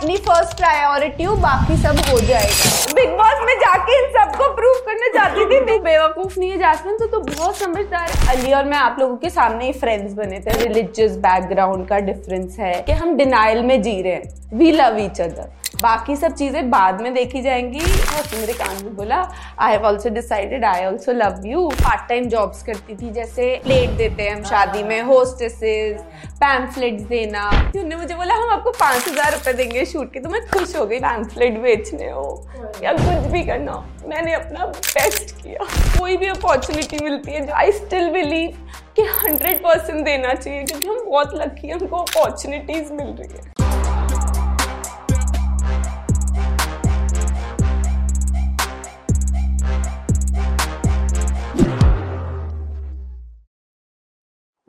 अपनी first priority हूँ बाकी सब हो जाएगा। बिग बॉस में जाके इन सबको प्रूव करना चाहती थी नहीं बेवकूफ़ नहीं है जैस्मिन तो, तो बहुत समझदार अली और मैं आप लोगों के सामने ही फ्रेंड्स बने थे। रिलीजियस बैकग्राउंड का डिफरेंस है कि हम डिनाइल में जी रहे हैं। वी लव ईच अदर बाकी सब चीज़ें बाद में देखी जाएँगी। तो मेरे कान में बोला I have also decided I also love you part time jobs करती थी जैसे प्लेट देते हैं हम शादी में होस्टेसेस पैम्फलेट्स देना। उन्होंने मुझे बोला हम आपको पाँच हज़ार रुपए देंगे शूट की तो मैं खुश हो गई पैम्फलेट बेचने हो। या कुछ भी करना हो मैंने अपना बेस्ट किया। कोई भी अपॉर्चुनिटी मिलती है जो आई स्टिल बिलीव कि हंड्रेड परसेंट देना चाहिए क्योंकि हम बहुत लकी हमको अपॉर्चुनिटीज़ मिल रही है।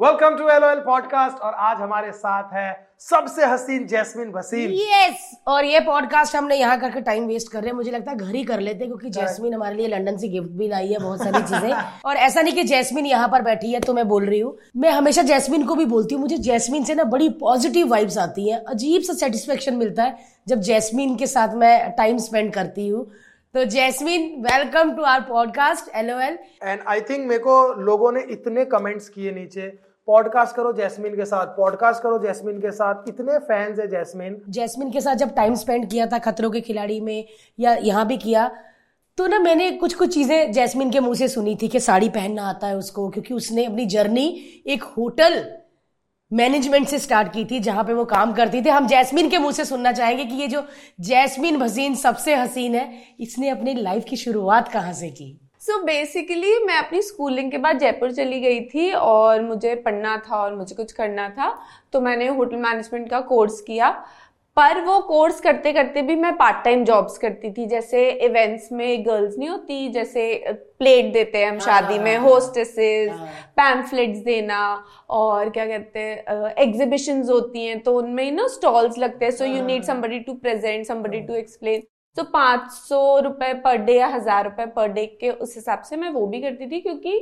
वेलकम टू एल पॉडकास्ट और आज हमारे साथ है सबसे हसीन जैस्मिन वसीम। Yes yes! और ये पॉडकास्ट हमने यहाँ करके टाइम वेस्ट कर रहे हैं। मुझे लगता है घर ही कर लेते क्योंकि जैस्मिन हमारे लिए लंदन से गिफ्ट भी लाई है बहुत सारी चीज़ें। और ऐसा नहीं कि जैस्मिन यहाँ पर बैठी है तो मैं बोल रही हूँ। मैं हमेशा जैस्मिन को भी बोलती हूँ। मुझे जैस्मिन से ना बड़ी पॉजिटिव वाइब्स आती है। अजीब सा सेटिस्फेक्शन मिलता है जब जैस्मिन के साथ मैं टाइम स्पेंड करती हूँ। तो Jasmine welcome to our podcast LOL and I think मेरे को लोगों ने इतने कमेंट्स किए नीचे। पॉडकास्ट करो जैस्मिन के साथ, पॉडकास्ट करो जैस्मिन के साथ। इतने फैंस है जैस्मिन। जैस्मिन के साथ जब टाइम स्पेंड किया था खतरों के खिलाड़ी में, या यहाँ भी किया तो ना मैंने कुछ कुछ चीज़ें जैस्मिन के मुँह से सुनी थी कि साड़ी पहनना आता है उसको, क्योंकि उसने अपनी जर्नी एक होटल मैनेजमेंट से स्टार्ट की थी, जहाँ पे वो काम करती थी। हम जैस्मिन के मुँह से सुनना चाहेंगे कि ये जो जैस्मिन भसीन सबसे हसीन है, इसने अपनी लाइफ की शुरुआत कहाँ से की? सो so बेसिकली मैं अपनी स्कूलिंग के बाद जयपुर चली गई थी और मुझे पढ़ना था और मुझे कुछ करना था तो मैंने होटल मैनेजमेंट का कोर्स किया। पर वो कोर्स करते करते भी मैं पार्ट टाइम जॉब्स करती थी जैसे इवेंट्स में गर्ल्स नहीं होती जैसे प्लेट देते हैं हम हाँ, शादी में होस्टेसेस पैम्फलेट्स देना और क्या कहते हैं एग्जीबिशंस होती हैं तो उनमें ना स्टॉल्स लगते हैं। So you need somebody to present somebody to explain तो पाँच सौ रुपए पर डे या हज़ार रुपए पर डे के उस हिसाब से मैं वो भी करती थी क्योंकि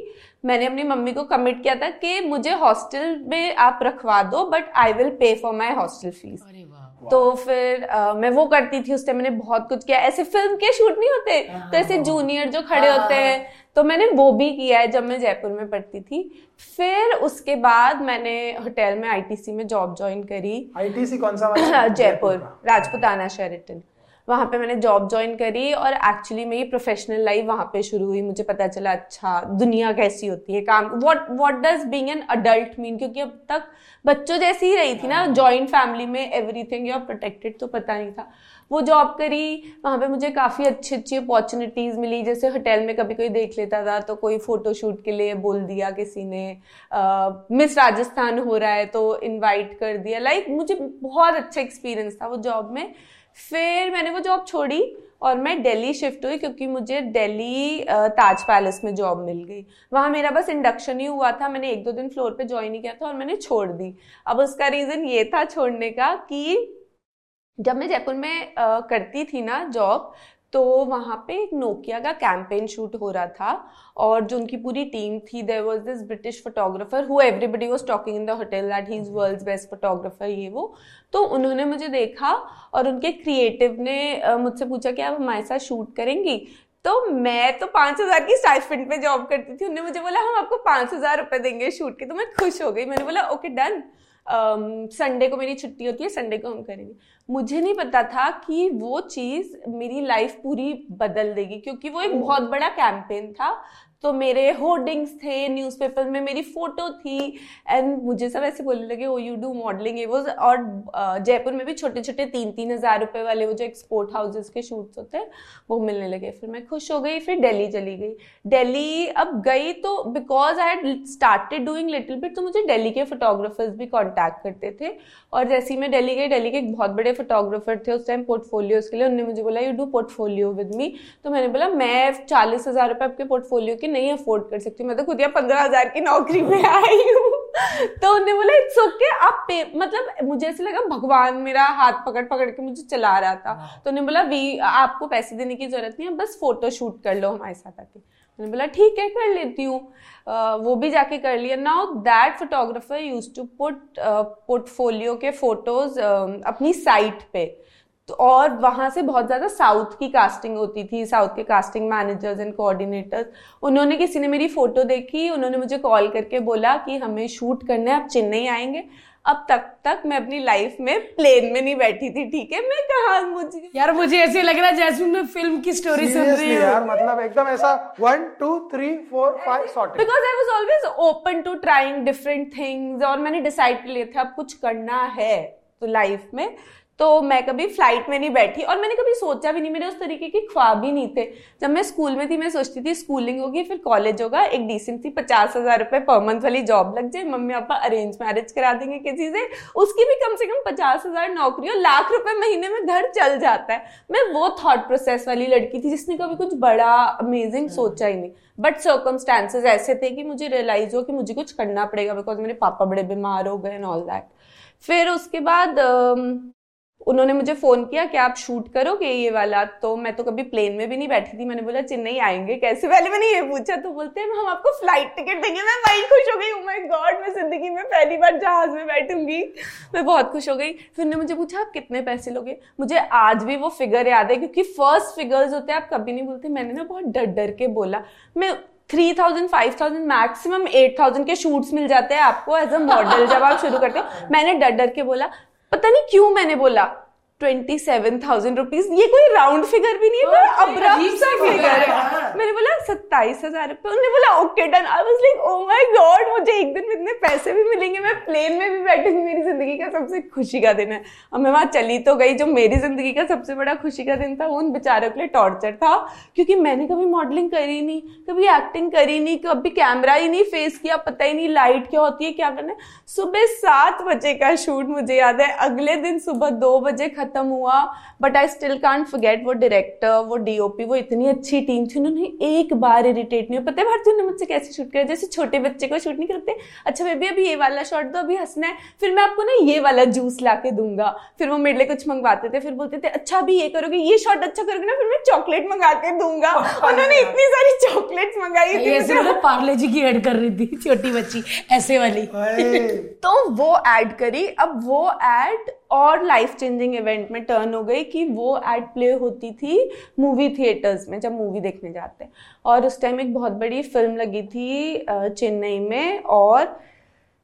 मैंने अपनी मम्मी को कमिट किया था कि मुझे हॉस्टल में आप रखवा दो but I will pay for my hostel fees तो फिर आ, मैं वो करती थी उस टाइम मैंने बहुत कुछ किया। ऐसे फ़िल्म के शूट नहीं होते तो ऐसे जूनियर जो खड़े होते हैं तो मैंने वो भी किया है जब मैं जयपुर में पढ़ती थी। फिर उसके बाद मैंने होटल में आईटीसी में जॉब ज्वाइन करी। आईटीसी कौन सा जयपुर राजपुताना शेरिटन वहाँ पे मैंने जॉब ज्वाइन करी और एक्चुअली मेरी प्रोफेशनल लाइफ वहाँ पे शुरू हुई। मुझे पता चला अच्छा दुनिया कैसी होती है काम। What what does being an adult mean क्योंकि अब तक बच्चों जैसी ही रही थी ना जॉइंट फैमिली में एवरीथिंग यू आर प्रोटेक्टेड तो पता नहीं था। वो जॉब करी वहाँ पे मुझे काफ़ी अच्छी अच्छी अपॉर्चुनिटीज़ मिली। जैसे होटल में कभी कोई देख लेता था तो कोई फ़ोटोशूट के लिए बोल दिया किसी ने मिस राजस्थान हो रहा है तो इनवाइट कर दिया। लाइक like, मुझे बहुत अच्छा एक्सपीरियंस था वो जॉब में। फिर मैंने वो जॉब छोड़ी और मैं दिल्ली शिफ्ट हुई क्योंकि मुझे दिल्ली ताज पैलेस में जॉब मिल गई। वहाँ मेरा बस इंडक्शन ही हुआ था, मैंने एक दो दिन फ्लोर पे ज्वाइन ही किया था और मैंने छोड़ दी। अब उसका रीज़न ये था छोड़ने का कि जब मैं जयपुर में करती थी ना जॉब तो वहाँ पे एक नोकिया का कैंपेन शूट हो रहा था और जो उनकी पूरी टीम थी there was this British photographer who everybody was talking in the hotel that he is world best photographer ये वो। तो उन्होंने मुझे देखा और उनके क्रिएटिव ने मुझसे पूछा कि आप हमारे साथ शूट करेंगी? तो मैं तो पाँच हज़ार की स्टाइफेंट पे जॉब करती थी उन्होंने मुझे बोला हम आपको पाँच हज़ार रुपये देंगे शूट के। तो मैं खुश हो गई। मैंने बोला ओके okay, डन संडे को मेरी छुट्टी होती है संडे को हम करेंगे। मुझे नहीं पता था कि वो चीज़ मेरी लाइफ पूरी बदल देगी क्योंकि वो एक बहुत बड़ा कैंपेन था। तो मेरे होर्डिंग्स थे न्यूज़पेपर में मेरी फ़ोटो थी एंड मुझे सब ऐसे बोलने लगे ओ यू डू मॉडलिंग वो और जयपुर में भी छोटे छोटे तीन तीन हज़ार रुपए वाले वो जो एक्सपोर्ट हाउसेस के शूट्स होते हैं, वो मिलने लगे। फिर मैं खुश हो गई, फिर दिल्ली चली गई। दिल्ली अब गई तो because I had started doing little bit तो मुझे दिल्ली के फोटोग्राफर्स भी कॉन्टैक्ट करते थे। और जैसे ही मैं दिल्ली गई, दिल्ली के एक बहुत बड़े फोटोग्राफर थे उस टाइम पोर्टफोलियोज के लिए उन्होंने मुझे बोला you do portfolio with me तो मैंने बोला, मैं चालीस हज़ार रुपये आपके पोर्टफोलियो के नहीं अफोर्ड कर सकती मैं तो खुद या पंद्रह हज़ार की नौकरी में आई हूँ। तो उन्होंने बोला इट्स ओके आप पे मतलब मुझे ऐसे लगा भगवान मेरा हाथ पकड़ पकड़ के मुझे चला रहा था। हाँ। तो उन्होंने बोला वी आपको पैसे देने की ज़रूरत नहीं है बस फ़ोटो शूट कर लो हमारे साथ आके। मैंने बोला ठीक है कर लेती हूँ। वो भी जाके कर लिया। Now that photographer use to put portfolio के फ़ोटोज़ अपनी साइट पे। तो और वहाँ से बहुत ज़्यादा साउथ की कास्टिंग होती थी साउथ के कास्टिंग मैनेजर्स एंड कोऑर्डिनेटर्स उन्होंने किसी ने मेरी फ़ोटो देखी उन्होंने मुझे कॉल करके बोला कि हमें शूट करना है आप चेन्नई आएँगे। अब तक तक मैं अपनी लाइफ में प्लेन में नहीं बैठी थी ठीक है? मैं कहा मुझे यार मुझे ऐसे लग रहा है जैसे मैं फ़िल्म की स्टोरी सुन रही हूँ। यार मतलब एकदम ऐसा one two three four five because I was always open to trying different things और मैंने डिसाइड कर लिया था अब कुछ करना है तो लाइफ में। तो मैं कभी फ़्लाइट में नहीं बैठी और मैंने कभी सोचा भी नहीं मेरे उस तरीके के ख्वाब ही नहीं थे। जब मैं स्कूल में थी मैं सोचती थी स्कूलिंग होगी फिर कॉलेज होगा एक डिसेंट सी पचास हज़ार रुपए पर मंथ वाली जॉब लग जाए मम्मी पापा अरेंज मैरिज करा देंगे किसी से उसकी भी कम से कम पचास हज़ार नौकरी और लाख रुपए महीने में घर चल जाता है। मैं वो थॉट प्रोसेस वाली लड़की थी जिसने कभी कुछ बड़ा अमेजिंग सोचा ही नहीं। बट सर्कमस्टांसेस ऐसे थे कि मुझे रियलाइज़ हो कि मुझे कुछ करना पड़ेगा बिकॉज़ मेरे पापा बड़े बीमार हो गए एंड ऑल दैट फिर उसके बाद उन्होंने मुझे फ़ोन किया कि आप शूट करोगे ये वाला तो मैं तो कभी प्लेन में भी नहीं बैठी थी। मैंने बोला, चेन्नई आएँगे कैसे? पहले मैंने ये पूछा तो बोलते हैं, हम आपको फ़्लाइट टिकट देंगे। मैं वही खुश हो गई। माय oh गॉड मैं ज़िंदगी में पहली बार जहाज़ में बैठूँगी। मैं बहुत खुश हो गई। फिर उन्होंने मुझे पूछा, आप कितने पैसे लोगे? मुझे आज भी वो फिगर याद है, क्योंकि फ़र्स्ट फिगर्स होते हैं, आप कभी नहीं बोलते। मैंने ना बहुत डर डर के बोला, मैं three thousand five thousand maximum eight thousand के शूट्स मिल जाते हैं आपको एज अ मॉडल जब आप शुरू करते हो। मैंने डर डर के बोला पता नहीं क्यों मैंने बोला। ट्वेंटी सेवन थाउज़ेंड रुपीज़ ये कोई राउंड फिगर भी नहीं है अब्रप्ट सा फिगर है। मैंने बोला सत्ताईस हज़ार रुपए उन्होंने बोला okay done I was like oh my god मुझे एक दिन में इतने पैसे भी मिलेंगे। मैं प्लेन में भी बैठूँगी मेरी ज़िंदगी का सबसे खुशी का दिन है। और मैं वहाँ चली तो गई जो मेरी ज़िंदगी का सबसे बड़ा खुशी का दिन था वो उन बेचारों के लिए टॉर्चर था। क्योंकि मैंने कभी मॉडलिंग करी नहीं कभी एक्टिंग करी नहीं कभी कैमरा ही नहीं फेस किया पता ही नहीं लाइट क्या होती है क्या करना है। सुबह सात बजे का शूट मुझे याद है अगले दिन सुबह दो बजे खत्म खत्म हुआ but I still can't forget वो डायरेक्टर वो डीओपी वो इतनी अच्छी टीम थी उन्होंने एक बार इरिटेट नहीं पता है भारती ने मुझसे कैसे शूट किया? जैसे छोटे बच्चे को शूट नहीं करते अच्छा बेबी अभी ये वाला शॉट दो अभी हंसना है फिर मैं आपको ना ये वाला जूस ला के दूँगा। फिर वो मेरे लिए कुछ मंगवाते थे फिर बोलते थे अच्छा अभी ये करोगे ये शॉट अच्छा करोगे ना फिर मैं चॉकलेट मंगा के दूँगा। उन्होंने इतनी सारी चॉकलेट्स मंगाई थी पार्ले जी की एड कर रही थी छोटी बच्ची ऐसे वाली। तो वो एड करी अब वो एड और लाइफ चेंजिंग इवेंट में टर्न हो गई कि वो एड प्ले होती थी मूवी थिएटर्स में, जब मूवी देखने जाते हैं। और उस टाइम एक बहुत बड़ी फ़िल्म लगी थी चेन्नई में और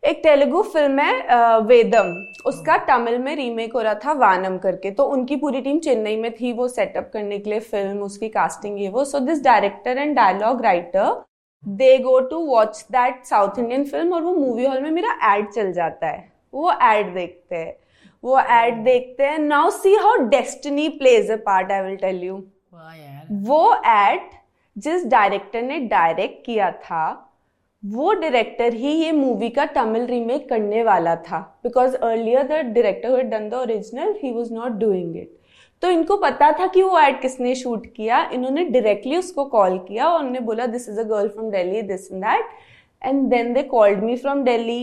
एक तेलुगु फ़िल्म है वेदम। उसका तमिल में रीमेक हो रहा था वानम करके। तो उनकी पूरी टीम चेन्नई में थी वो सेटअप करने के लिए फ़िल्म उसकी कास्टिंग ये वो। So this director and dialogue writer they go to watch that south Indian film और वो मूवी हॉल में मेरा एड चल जाता है। वो एड देखते हैं। वो एड देखते हैं. Now see how destiny plays a part I will tell you वो एड जिस डायरेक्टर ने डायरेक्ट किया था वो डायरेक्टर ही ये मूवी का तमिल रीमेक करने वाला था. Because earlier the director done the original he was not doing it तो इनको पता था कि वो एड किसने शूट किया. इन्होंने डायरेक्टली उसको कॉल किया और उन्होंने बोला this is a girl from Delhi this in that and then they called me from Delhi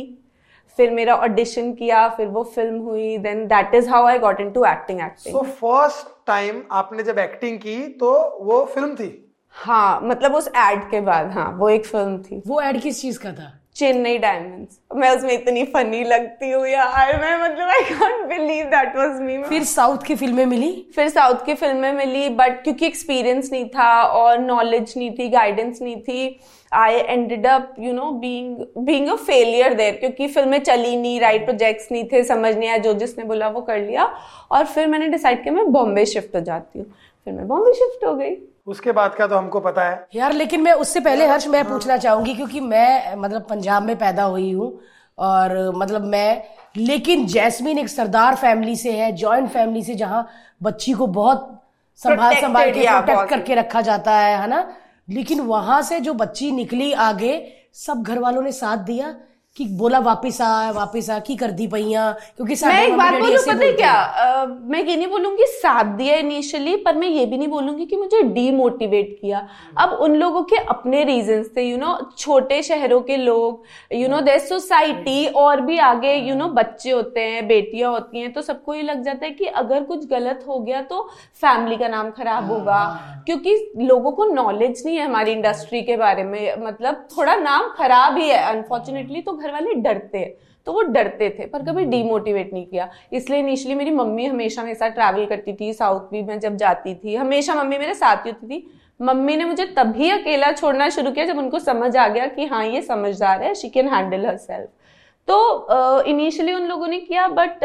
फिर मेरा ऑडिशन किया फिर वो फ़िल्म हुई then that is how I got into acting acting so first time आपने जब एक्टिंग की तो वो फ़िल्म थी? हाँ मतलब उस एड के बाद हाँ वो एक फ़िल्म थी। वो एड किस चीज़ का था? चेन्नई डायमंड्स मैं उसमें इतनी फनी लगती हूँ यार। मैं मतलब I can't believe that was me फिर साउथ की फ़िल्में मिली? फिर साउथ की फ़िल्में मिली बट क्योंकि एक्सपीरियंस नहीं था और नॉलेज नहीं थी गाइडेंस नहीं थी I ended up you know being being a failure there क्योंकि फ़िल्में चली नहीं राइट प्रोजेक्ट्स नहीं थे समझ नहीं आया जो जिसने बोला वो कर लिया। और फिर मैंने डिसाइड किया मैं बॉम्बे शिफ्ट हो जाती हूँ। फिर मैं बॉम्बे शिफ्ट हो गई। उसके बाद का तो हमको पता है। यार लेकिन मैं उससे पहले हर्ष मैं पूछना चाहूँगी क्योंकि मैं मतलब पंजाब में पैदा हुई हूँ और मतलब मैं लेकिन जैस्मिन एक सरदार फैमिली से है जॉइंट फैमिली से जहाँ बच्ची को बहुत संभाल संभाल के प्रोटेक्ट करके रखा जाता है है ना? लेकिन वहाँ से जो बच्ची निकली आगे सब घर वालों ने साथ दिया। कि बोला वापिस आ वापिस आ की कर दी पैया क्योंकि मैं एक बात बोलूँ पता है क्या? आ, मैं ये नहीं बोलूँगी साथ दिया इनिशियली पर मैं ये भी नहीं बोलूँगी कि मुझे डीमोटिवेट किया। अब उन लोगों के अपने रीजंस थे यू नो छोटे शहरों के लोग यू नो देर सोसाइटी और भी आगे यू नो बच्चे होते हैं बेटियाँ होती हैं तो सबको ये लग जाता है कि अगर कुछ गलत हो गया तो फैमिली का नाम खराब होगा। हाँ। क्योंकि लोगों को नॉलेज नहीं है हमारी इंडस्ट्री के बारे में मतलब थोड़ा नाम खराब ही है अनफॉर्चुनेटली तो घर वाले डरते हैं। तो वो डरते थे पर कभी डीमोटिवेट नहीं किया। इसलिए इनिशियली मेरी मम्मी हमेशा मेरे साथ ट्रैवल करती थी साउथ भी मैं जब जाती थी हमेशा मम्मी मेरे साथ ही होती थी। मम्मी ने मुझे तभी अकेला छोड़ना शुरू किया जब उनको समझ आ गया कि हाँ ये समझदार है she can handle herself तो इनिशियली uh, उन लोगों ने किया बट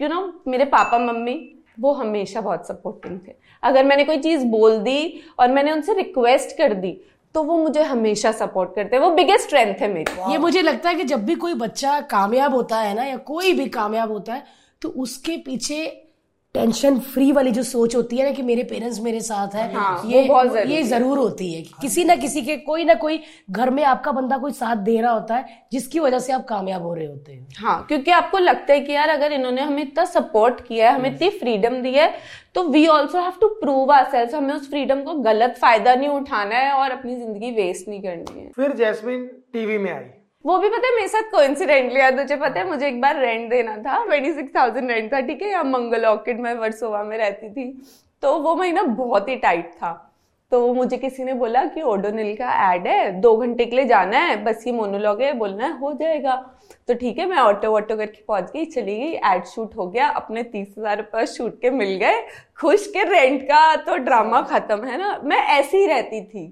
यू नो मेरे पापा मम्मी वो हमेशा बहुत सपोर्टिंग थे। अगर मैंने कोई चीज़ बोल दी और मैंने उनसे रिक्वेस्ट कर दी तो वो मुझे हमेशा सपोर्ट करते हैं। वो बिगेस्ट स्ट्रेंथ है मेरी। ये मुझे लगता है कि जब भी कोई बच्चा कामयाब होता है ना, या कोई भी कामयाब होता है तो उसके पीछे टेंशन फ्री वाली जो सोच होती है ना कि मेरे पेरेंट्स मेरे साथ है हाँ, ये वो बहुत ये ज़रूर होती है कि किसी ना किसी के कोई ना कोई घर में आपका बंदा कोई साथ दे रहा होता है जिसकी वजह से आप कामयाब हो रहे होते हैं। हाँ क्योंकि आपको लगता है कि यार अगर इन्होंने हमें इतना सपोर्ट किया है हमें इतनी फ्रीडम दी है तो we also have to prove ourselves हमें उस फ्रीडम को गलत फ़ायदा नहीं उठाना है और अपनी ज़िंदगी वेस्ट नहीं करनी है। फिर जैस्मिन टीवी में आई। वो भी पता है, मेरे साथ कोइंसिडेंटली है तुझे पता है, मुझे एक बार रेंट देना था ट्वेंटी सिक्स थाउज़ेंड रेंट था, ठीक है यहाँ मंगल ऑर्किड में, वर्सोवा में रहती थी। तो वो महीना बहुत ही टाइट था। तो मुझे किसी ने बोला कि ओडोनिल का एड है, दो घंटे के लिए जाना है, बस ये मोनोलॉग है, बोलना है, हो जाएगा। तो ठीक है, मैं ऑटो वोटो करके पहुँच गई, चली गई एड शूट हो गया, अपने तीस हज़ार रुपये शूट के मिल गए। खुश के रेंट का तो ड्रामा खत्म है ना, मैं ऐसी ही रहती थी।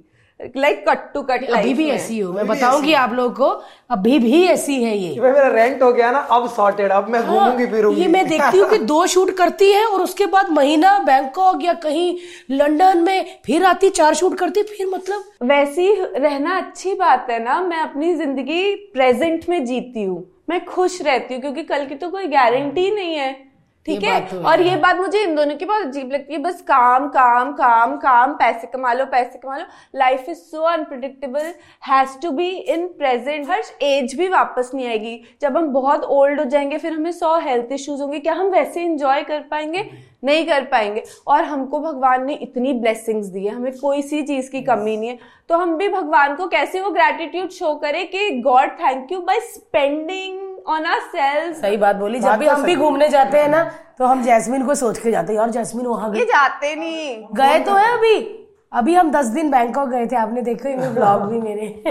लाइक कट टू कट अभी भी ऐसी हो। मैं बताऊँगी आप लोगों को अभी भी ऐसी है ये। कि मेरा रेंट हो गया ना अब सॉर्टेड अब मैं घूमूँगी फिरूँगी। ये मैं देखती हूँ कि दो शूट करती है और उसके बाद महीना बैंकॉक या कहीं लंदन में फिर आती चार शूट करती फिर मतलब वैसी रहना अच्छी बात है ना। मैं अपनी ज़िंदगी प्रेजेंट में जीती हूँ। मैं खुश रहती हूँ क्योंकि कल की तो कोई गारंटी नहीं है। ठीक है? तो है। और ये बात मुझे इन दोनों की बहुत अजीब लगती है। बस काम काम काम काम पैसे कमा लो पैसे कमा लो। Life is so unpredictable has to be in present her age भी वापस नहीं आएगी। जब हम बहुत ओल्ड हो जाएँगे फिर हमें सौ हेल्थ इश्यूज़ होंगे। क्या हम वैसे इंजॉय कर पाएँगे? नहीं कर पाएँगे। और हमको भगवान ने इतनी ब्लेसिंग्स दी है। हमें कोई सी चीज़ की कमी नहीं है। तो हम भी भगवान को कैसे वो ग्रेटिट्यूड शो करें कि God thank you by spending on ourselves सही बात बोली जब भी तो हम भी घूमने जाते हैं ना तो हम जैस्मिन को सोच के जाते हैं यार जैस्मिन वहाँ गई जाते नहीं। गए तो है अभी। अभी हम दस दिन बैंकॉक गए थे आपने देखा ही ब्लॉग भी मेरे।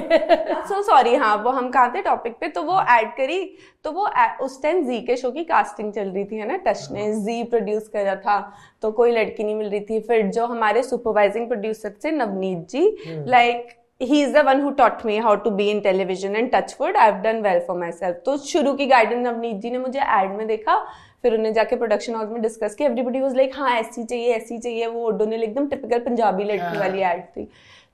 सो सॉरी हाँ वो हम कहाँ थे टॉपिक पे? तो वो ऐड करी तो वो उस टाइम जी के शो की कास्टिंग चल रही थी है ना? टच ने जी प्रोड्यूस करा था तो कोई लड़की नहीं मिल रही थी। फिर जो हमारे सुपरवाइजिंग प्रोड्यूसर थे Navneet ji like he is the one who taught me how to be in television and touchwood I have done well for myself तो शुरू की गाइडेंस नवनीत जी ने मुझे एड में देखा फिर उन्हें जाके प्रोडक्शन हाउस में डिस्कस किया। एवरीबडी वाज लाइक हाँ ऐसी चाहिए ऐसी चाहिए। वो ओडोनिल एकदम टिपिकल पंजाबी लड़की वाली एड थी।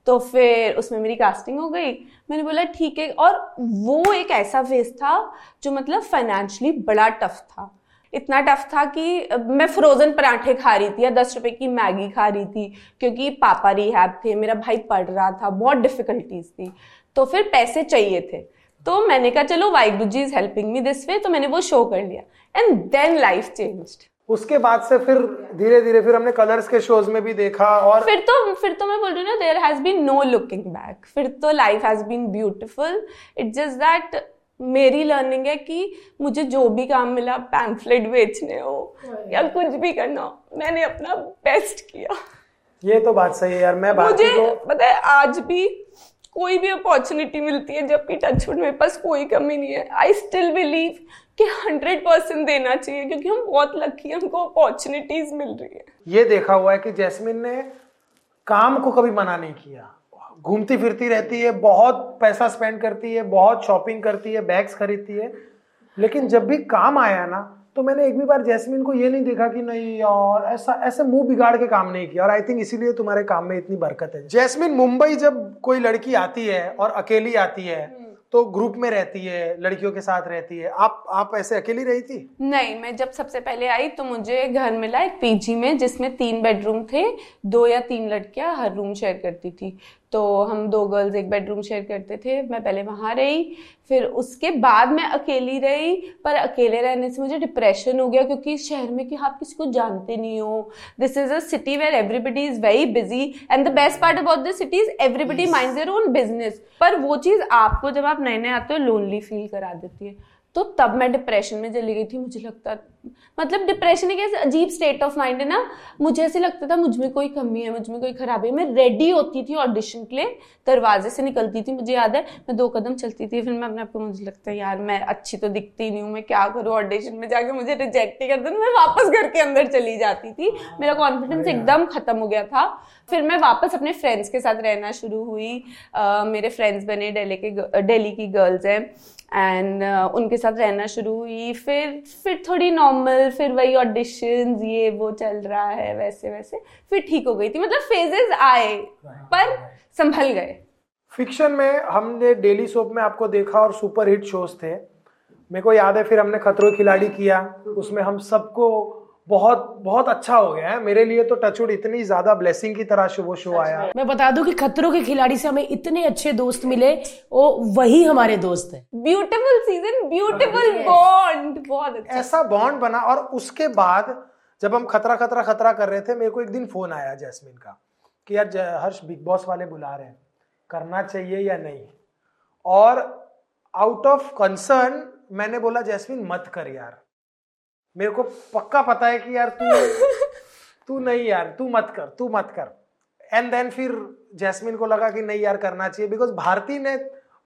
तो फिर उसमें मेरी कास्टिंग हो गई। मैंने बोला ठीक है। और वो एक ऐसा फ़ेज़ था जो मतलब फाइनेंशियली बड़ा टफ था। इतना टफ था कि मैं फ्रोजन पराठे खा रही थी या दस रुपए की मैगी खा रही थी क्योंकि पापा रिहैब थे मेरा भाई पढ़ रहा था बहुत डिफिकल्टीज थी। तो फिर पैसे चाहिए थे। तो मैंने कहा चलो Waheguru ji is helping me this way तो मैंने वो शो कर लिया। एंड देन लाइफ चेंज्ड उसके बाद से फिर धीरे धीरे फिर हमने कलर्स के शोज़ में भी देखा और फिर तो फिर तो मैं बोल रही हूँ ना there has been no looking back फिर तो life has been beautiful it's just that मेरी लर्निंग है कि मुझे जो भी काम मिला पैम्फलेट बेचने हो या कुछ भी करना हो मैंने अपना बेस्ट किया। ये तो बात सही है यार मैं बात मुझे को पता है आज भी कोई भी अपॉर्चुनिटी मिलती है जबकि टचवुड मेरे पास कोई कमी नहीं है। आई स्टिल बिलीव कि हंड्रेड परसेंट देना चाहिए क्योंकि हम बहुत लकी हैं हमको अपॉर्चुनिटीज़ मिल रही है। ये देखा हुआ है कि जैस्मिन ने काम को कभी मना नहीं किया। घूमती फिरती रहती है, बहुत पैसा स्पेंड करती है, बहुत शॉपिंग करती है बैग्स खरीदती है। लेकिन जब भी काम आया ना तो मैंने एक भी बार जैस्मिन को ये नहीं देखा कि नहीं यार, ऐसा, ऐसे मुँह बिगाड़ के काम नहीं किया। और आई थिंक इसीलिए तुम्हारे काम में इतनी बरकत है। जैस्मिन मुंबई जब कोई लड़की आती है और अकेली आती है तो ग्रुप में रहती है, लड़कियों के साथ रहती है। आप आप ऐसे अकेली रही थी? नहीं, मैं जब सबसे पहले आई तो मुझे घर मिला एक पीजी में, जिसमें तीन बेडरूम थे। दो या तीन लड़कियाँ हर रूम शेयर करती थी। तो हम दो गर्ल्स एक बेडरूम शेयर करते थे। मैं पहले वहाँ रही फिर उसके बाद मैं अकेली रही पर अकेले रहने से मुझे डिप्रेशन हो गया क्योंकि इस शहर में कि आप किसी को जानते नहीं हो। This is a city where everybody is very busy and the best part about this city is everybody mind their own business पर वो चीज़ आपको जब आप नए नए आते हो लोनली फील करा देती है। तो तब मैं डिप्रेशन में चली गई थी। मुझे लगता मतलब डिप्रेशन एक ऐसे अजीब स्टेट ऑफ़ माइंड है ना मुझे ऐसे लगता था मुझमें कोई कमी है मुझमें कोई खराबी है। मैं रेडी होती थी ऑडिशन के लिए दरवाजे से निकलती थी मुझे याद है मैं दो कदम चलती थी फिर मैं अपने आप को मुझे लगता है यार मैं अच्छी तो दिखती नहीं हूँ मैं क्या करूँ ऑडिशन में जाके? मुझे रिजेक्ट ही कर दे मैं वापस घर के अंदर चली जाती थी। मेरा कॉन्फिडेंस एकदम खत्म हो गया था। फिर मैं वापस अपने फ्रेंड्स के साथ रहना शुरू हुई। uh, मेरे फ्रेंड्स बने डेली के दिल्ली की गर्ल्स हैं एंड uh, उनके साथ रहना शुरू हुई। फिर फिर थोड़ी नॉर्मल फिर वही ऑडिशन ये वो चल रहा है वैसे वैसे। फिर ठीक हो गई थी। मतलब फेजेस आए पर संभल गए। फिक्शन में हमने डेली सोप में आपको देखा और सुपर हिट शोज़ थे। मेरे को याद है फिर हमने खतरों खिलाड़ी किया। उसमें हम सबको बहुत बहुत अच्छा हो गया है। मेरे लिए तो टचवुड इतनी ज़्यादा ब्लेसिंग की तरह वो शो आया। मैं। बता दूँ कि खतरों के खिलाड़ी से हमें इतने अच्छे दोस्त मिले वो वही हमारे दोस्त है। ब्यूटीफुल सीज़न ब्यूटीफुल बॉन्ड बहुत अच्छा। ऐसा बॉन्ड बना और उसके बाद जब हम खतरा खतरा खतरा कर रहे थे मेरे को एक दिन फ़ोन आया जैस्मिन का कि यार हर्ष बिग बॉस वाले बुला रहे हैं। करना चाहिए या नहीं? और आउट ऑफ़ कंसर्न मैंने बोला जैस्मिन मत कर यार। मेरे को पक्का पता है कि यार तू तू नहीं यार तू मत कर तू मत कर। एंड देन फिर जैस्मिन को लगा कि नहीं यार करना चाहिए बिकॉज़ भारती ने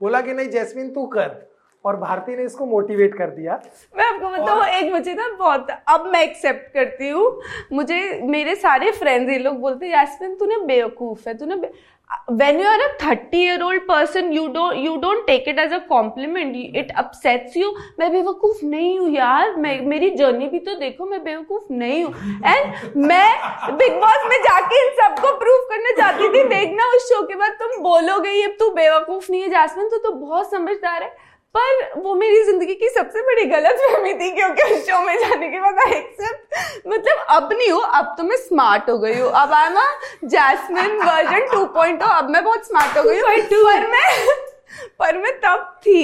बोला कि नहीं जैस्मिन तू कर। और भारती ने इसको मोटिवेट कर दिया। मैं आपको बताऊँ एक मुझे ना बहुत अब मैं एक्सेप्ट करती हूँ। मुझे मेरे सारे फ्रेंड्स ये लोग बोलते हैं यास्मिन तूने बेवकूफ़ है तूने when you are a 30 year old person you don't you don't take it as a compliment. It upsets you. मैं बेवकूफ़ नहीं हूँ यार। मैं मेरी जर्नी भी तो देखो मैं बेवकूफ़ नहीं हूँ. एंड मैं बिग बॉस में जाके इन सबको प्रूव करना चाहती थी। देखना उस शो के बाद तुम बोलोगे ये तू बेवकूफ़ नहीं है जासमिन तू तो बहुत समझदार है। पर वो मेरी ज़िंदगी की सबसे बड़ी गलत फहमी थी क्योंकि उस शो में जाने के बाद आई एक्सेप्ट मतलब अब नहीं हूँ अब तो मैं स्मार्ट हो गई हूँ। अब आई एम जैस्मिन वर्जन 2.0 अब मैं बहुत स्मार्ट हो गई हूँ। पर मैं पर मैं तब थी।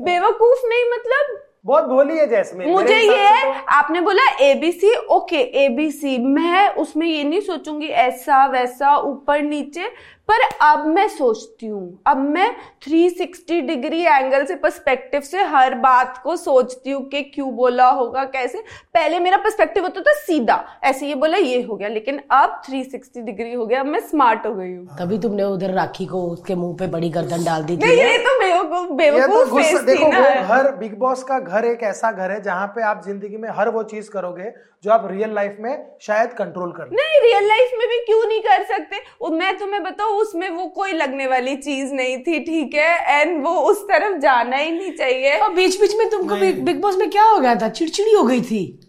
बेवकूफ़ नहीं मतलब बहुत भोली है जैस्मिन मुझे ये तो... आपने बोला एबीसी ओके एबीसी मैं उसमें ये नहीं सोचूँगी ऐसा वैसा ऊपर नीचे। पर अब मैं सोचती हूँ अब मैं 360 डिग्री एंगल से पर्सपेक्टिव से हर बात को सोचती हूँ कि क्यों बोला होगा कैसे। पहले मेरा पर्सपेक्टिव होता था सीधा ऐसे ये बोला ये हो गया। लेकिन अब 360 डिग्री हो गया अब मैं स्मार्ट हो गई हूँ। तभी तुमने उधर राखी को उसके मुँह पे बड़ी गर्दन डाल दी थी ये तो बेवकूफ़ बेवकूफ़ तो देखो वो घर बिग बॉस का घर एक ऐसा घर है जहाँ पे आप ज़िंदगी में हर वो चीज़ करोगे जो आप रियल लाइफ में शायद कंट्रोल कर नहीं रियल लाइफ में भी क्यों नहीं कर सकते? मैं तुम्हें बताऊँ उसमें वो कोई लगने वाली चीज़ नहीं थी ठीक है? एंड वो उस तरफ़ जाना ही नहीं चाहिए। और बीच बीच में तुमको बिग बॉस में क्या हो गया था? चिड़चिड़ी हो गई थी।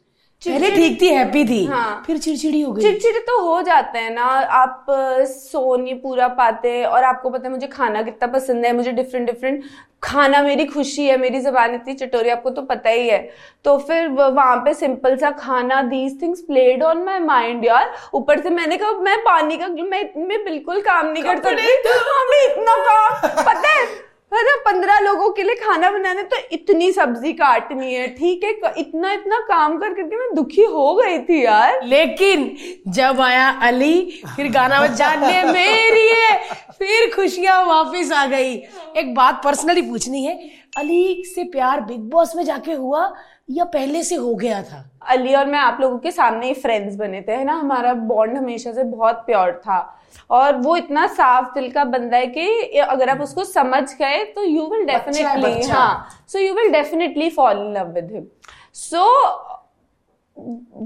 पहले ठीक थी हैप्पी थी हाँ। फिर चिड़चिड़ी हो गई। चिड़चिड़ी तो हो जाते हैं ना आप सो नहीं पूरा पाते और आपको पता है मुझे खाना कितना पसंद है मुझे डिफरेंट डिफरेंट खाना मेरी खुशी है मेरी जबान इतनी चटोरी आपको तो पता ही है। तो फिर वहाँ पे सिंपल सा खाना these things played on my mind यार। ऊपर से मैंने कहा मैं पानी का मैं, मैं बिल्कुल काम नहीं कर सकती। हमें इतना काम पता है है ना पंद्रह लोगों के लिए खाना बनाने तो इतनी सब्ज़ी काटनी है ठीक है? इतना इतना काम कर करके मैं दुखी हो गई थी यार। लेकिन जब आया अली फिर गाना जानने मेरी है फिर खुशियाँ वापस आ गई। एक बात पर्सनली पूछनी है अली से प्यार बिग बॉस में जाके हुआ या पहले से हो गया था? अली और मैं आप लोगों के सामने ही फ्रेंड्स बने थे है ना? हमारा बॉन्ड हमेशा से बहुत प्योर था। और वो इतना साफ़ दिल का बंदा है कि अगर आप उसको समझ गए तो यू विल डेफिनेटली हाँ so you will definitely fall in love with him so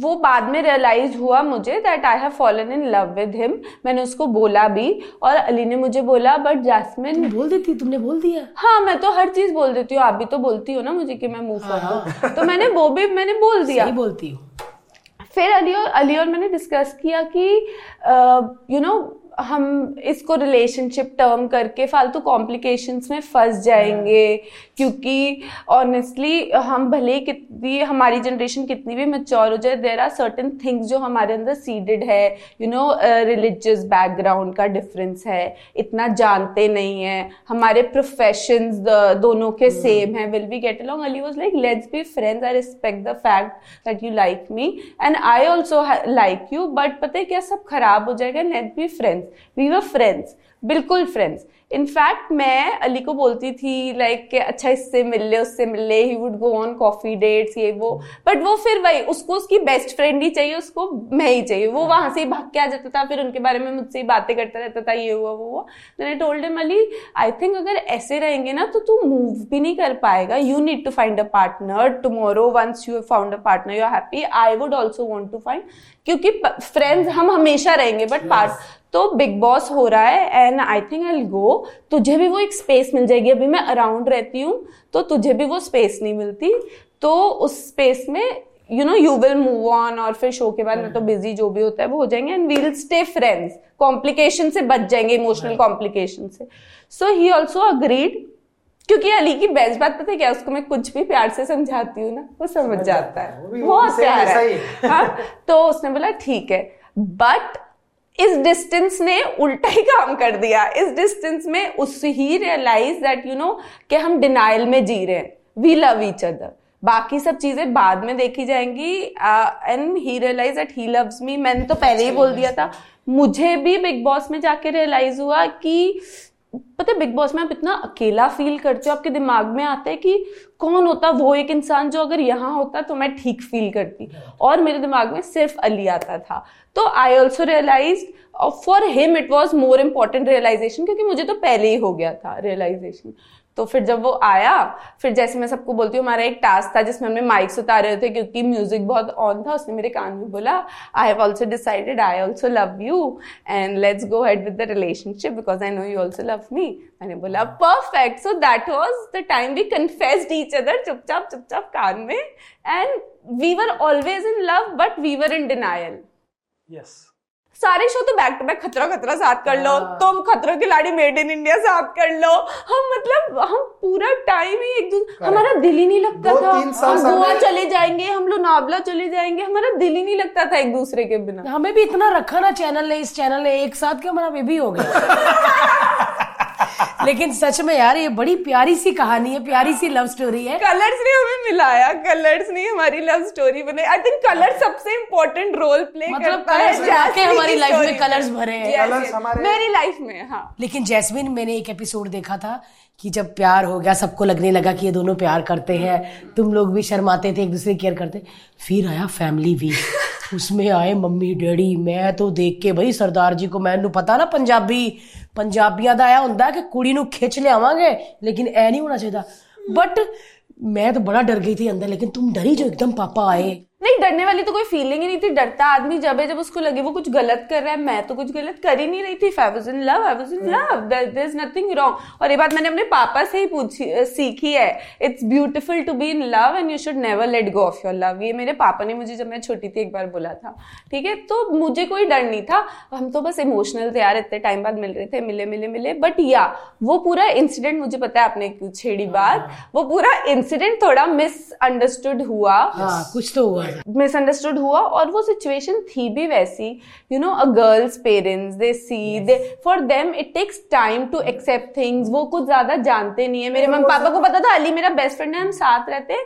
वो बाद में रियलाइज़ हुआ मुझे that I have fallen in love with him मैंने उसको बोला भी और अली ने मुझे बोला बट जैस्मिन बोल देती तुमने बोल दिया? हाँ मैं तो हर चीज़ बोल देती हूँ। आप भी तो बोलती हो ना मुझे कि मैं मूव हाँ, हाँ. तो मैंने वो भी मैंने बोल दिया। सही बोलती हूँ। फिर अली और अली और मैंने डिस्कस किया कि यू नो हम इसको रिलेशनशिप टर्म करके फालतू कॉम्प्लिकेशंस में फंस जाएँगे। क्योंकि ऑनेस्टली हम भले ही कितनी हमारी जनरेशन कितनी भी मच्योर हो जाए देर आर सर्टन थिंग्स जो हमारे अंदर सीडेड है। यू नो रिलीजियस बैकग्राउंड का डिफरेंस है। इतना जानते नहीं है। हमारे प्रोफेशन दोनों के सेम. है। Will be get along Ali was like let's be friends I respect the fact that you like me and I also like you but पता है क्या सब खराब हो जाएगा? Let's be friends we were friends बिल्कुल friends in fact मैं अली को बोलती थी लाइक like, अच्छा इससे मिल ले उससे मिल ले he would go on coffee dates ये वो। बट वो फिर वही उसको उसकी बेस्ट फ्रेंड ही चाहिए उसको मैं ही चाहिए। वो वहाँ से ही भाग के आ जाता था फिर उनके बारे में मुझसे ही बातें करता रहता था ये हुआ वो हुआ। मैंने told him Ali I think अगर ऐसे रहेंगे ना तो तू मूव भी नहीं कर पाएगा। You need to find a partner tomorrow once you found a partner you are happy I would also want to find क्योंकि फ्रेंड्स हम हमेशा रहेंगे बट पार्ट तो बिग बॉस हो रहा है and I think I go तुझे भी वो एक स्पेस मिल जाएगी. अभी मैं अराउंड रहती हूँ तो तुझे भी वो स्पेस नहीं मिलती. तो उस स्पेस में you know you will move on और फिर शो के बाद मैं तो बिज़ी जो भी होता है वो हो जाएँगे and we'll stay friends complication से बच जाएँगे इमोशनल कॉम्प्लिकेशन से. सो ही ऑल्सो अग्रीड क्योंकि अली की बेस्ट बात पता है क्या उसको मैं कुछ भी प्यार से समझाती हूँ ना वो समझ जाता है. बहुत प्यार है. हाँ तो उसने बोला ठीक है. बट इस डिस्टेंस ने उल्टा ही काम कर दिया। इस डिस्टेंस में उस ही रियलाइज़ दैट यू नो कि हम डिनाइल में जी रहे हैं। वी लव ईच अदर बाकी सब चीज़ें बाद में देखी जाएँगी। And he realise that he loves me मैंने तो पहले ही बोल दिया था। मुझे भी बिग बॉस में जाके रियलाइज़ हुआ कि पता है बिग बॉस में आप इतना अकेला फील करते हो आपके दिमाग में आता है कि कौन होता वो एक इंसान जो अगर यहाँ होता तो मैं ठीक फील करती। और मेरे दिमाग में सिर्फ़ अली आता था। तो I also realise for him it was more important realisation क्योंकि मुझे तो पहले ही हो गया था रियलाइजेशन तो फिर जब वो आया, फिर जैसे मैं सबको बोलती हूँ, हमारा एक टास्क था जिसमें हमने माइक्स उतारे रहे थे क्योंकि म्यूज़िक बहुत ऑन था, उसने मेरे कान में बोला I have also decided I also love you and let's go head with the relationship because I know you also love me मैंने बोला perfect so that was the time we confessed each other चुपचाप चुपचाप कान में and we were always in love but we were in denial yes सारे show तो back to back खतरा खतरा साथ कर लो। हाँ। तुम खतरों लाड़ी मेड इन इंडिया साथ कर लो। हम मतलब हम पूरा टाइम ही एक दूसरे हमारा दिल ही नहीं लगता था। हम गोवा चले जाएँगे हम लोग नावला चले जाएँगे हमारा दिल ही नहीं लगता था एक दूसरे के बिना। हमें भी इतना रखा ना चैनल ने इस चैनल ने एक साथ के हमारा बेबी हो गया। लेकिन सच में यार ये बड़ी प्यारी सी कहानी है प्यारी सी लव स्टोरी है। कलर्स ने हमें मिलाया कलर्स ने हमारी लव स्टोरी बनाई। आई थिंक कलर सबसे इम्पोर्टेंट रोल प्ले मतलब कलर्स है हमारी लाइफ में कलर्स भरे हैं। मेरी लाइफ में हाँ। लेकिन जैस्मिन मैंने एक एपिसोड देखा था कि जब प्यार हो गया सबको लगने लगा कि ये दोनों प्यार करते हैं तुम लोग भी शर्माते थे एक दूसरे केयर करते फिर आया फैमिली वीक उसमें आए मम्मी डैडी मैं तो देख के भाई सरदार जी को मैनू पता ना पंजाबी पंजाबियां ਦਾ ਆਇਆ ਹੁੰਦਾ ਕਿ ਕੁੜੀ ਨੂੰ ਖਿੱਚ ਲਿਆਵਾਂਗੇ ਲੇਕਿਨ ਐ ਨਹੀਂ ਹੋਣਾ ਚਾਹੀਦਾ ਬਟ मैं तो बड़ा डर गई थी अंदर लेकिन तुम डरी जो एकदम पापा आए नहीं डरने वाली तो कोई फीलिंग ही नहीं थी। डरता आदमी जब है जब उसको लगे वो कुछ गलत कर रहा है मैं तो कुछ गलत कर ही नहीं रही थी। I was in love I was in love there is nothing wrong और ये बात मैंने अपने पापा से ही पूछी सीखी है। It's beautiful to be in love and you should never let go of your love ये मेरे पापा ने मुझे जब मैं छोटी थी एक बार बोला था। ठीक है? तो मुझे कोई डर नहीं था। हम तो बस इमोशनल थे यार इतने टाइम बाद मिल रहे थे मिले मिले मिले। बट या वो पूरा इंसिडेंट मुझे पता है आपने छेड़ी बात। वो पूरा इंसिडेंट थोड़ा मिसअंडरस्टूड हुआ। हाँ, कुछ तो हुआ। मिसअंडरस्टूड हुआ और वो सिचुएशन थी भी वैसी. You know a girl's parents they see they for them it takes time to accept things वो कुछ ज़्यादा जानते नहीं है. मेरे मम्मी पापा को पता था अली मेरा बेस्ट फ्रेंड है हम साथ रहते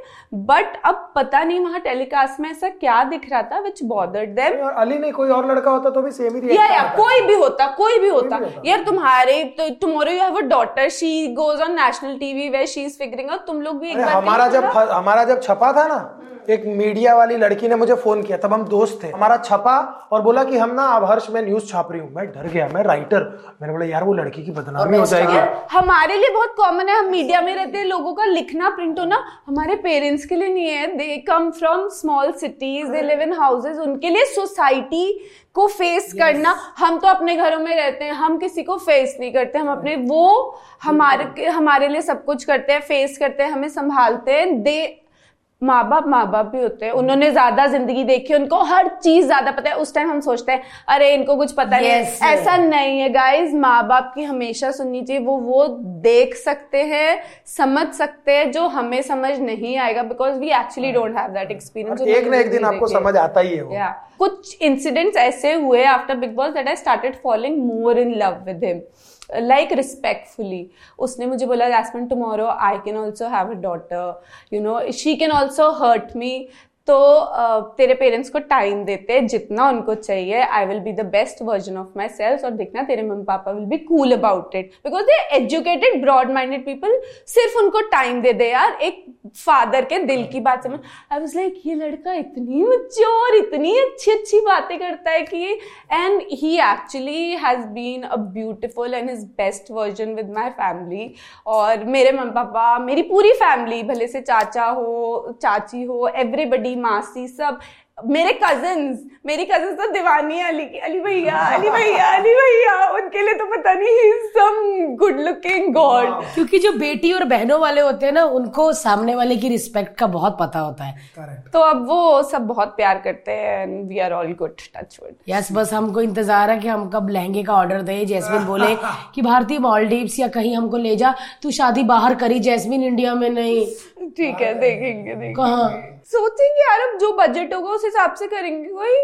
बट अब पता नहीं वहाँ टेलीकास्ट में ऐसा क्या दिख रहा था विच बॉदर्ड देम अली नहीं कोई और लड़का होता तो भी सेम ही या, या, कोई भी होता कोई भी होता. यार तुम्हारे tomorrow you have a daughter she goes on national TV way she is figuring out तुम लोग भी एक बार हमारा जब हमारा जब छपा था ना एक मीडिया वाली लड़की ने मुझे फ़ोन किया तब हम दोस्त थे। हमारा छपा और बोला कि हम ना अब हर्ष में न्यूज़ छाप रही हूँ। मैं डर गया मैं राइटर मैंने बोला यार वो लड़की की बदनामी हो जाएगी। हमारे लिए बहुत कॉमन है हम मीडिया में रहते हैं लोगों का लिखना प्रिंट होना हमारे पेरेंट्स के लिए नहीं है। They come from small cities they live in houses उनके लिए सोसाइटी को फेस yes. करना। हम तो अपने घरों में रहते हैं हम किसी को फेस नहीं करते हम अपने वो हमारे हमारे लिए सब कुछ करते हैं फेस करते हैं हमें संभालते हैं। दे माँ बाप माँ बाप भी होते हैं। उन्होंने ज़्यादा ज़िंदगी देखी उनको हर चीज़ ज़्यादा पता है। उस टाइम हम सोचते हैं अरे इनको कुछ पता yes, नहीं ऐसा नहीं है गाइज़ माँ बाप की हमेशा सुननी चाहिए। वो वो देख सकते हैं समझ सकते हैं जो हमें समझ नहीं आएगा because we actually don't have that experience एक ना एक दिन आपको समझ आता ही है yeah. कुछ इंसिडेंट्स ऐसे हुए after Bigg Boss that I started following more in love with him like respectfully उसने मुझे बोला Jasmin tomorrow I can also have a daughter you know she can also hurt me तो तेरे parents को time देते जितना उनको चाहिए। I will be the best version of myself और देखना तेरे मम्मी पापा will be cool about it because they educated broad minded people सिर्फ़ उनको टाइम दे दे यार। एक फादर के दिल की बात समझ। आई वॉज़ लाइक ये लड़का इतनी मच्योर इतनी अच्छी अच्छी बातें करता है कि and he actually has been a beautiful and his best version with my family और मेरे मम्मी पापा मेरी पूरी फैमिली भले से चाचा हो, चाची हो एवरीबडी मासी सब मेरे कजन्स मेरी कजन्स तो दीवानी है अली की अली भैया अली भैया अली भैया उनके लिए तो पता नहीं सम गुड लुकिंग गॉड क्योंकि जो बेटी और बहनों वाले होते हैं ना उनको सामने वाले की रिस्पेक्ट का बहुत पता होता है। करेक्ट तो अब वो सब बहुत प्यार करते हैं and we are all good touchwood yes बस हमको इंतज़ार है कि हम कब लहंगे का ऑर्डर दे। जैस्मिन बोले कि भारतीय मॉलडीव्स या कहीं हमको ले जा तू शादी बाहर करी जैस्मिन इंडिया में नहीं। ठीक है देखेंगे देखेंगे। कहाँ? सोचेंगे यार अब जो बजट होगा उस हिसाब से करेंगे वही।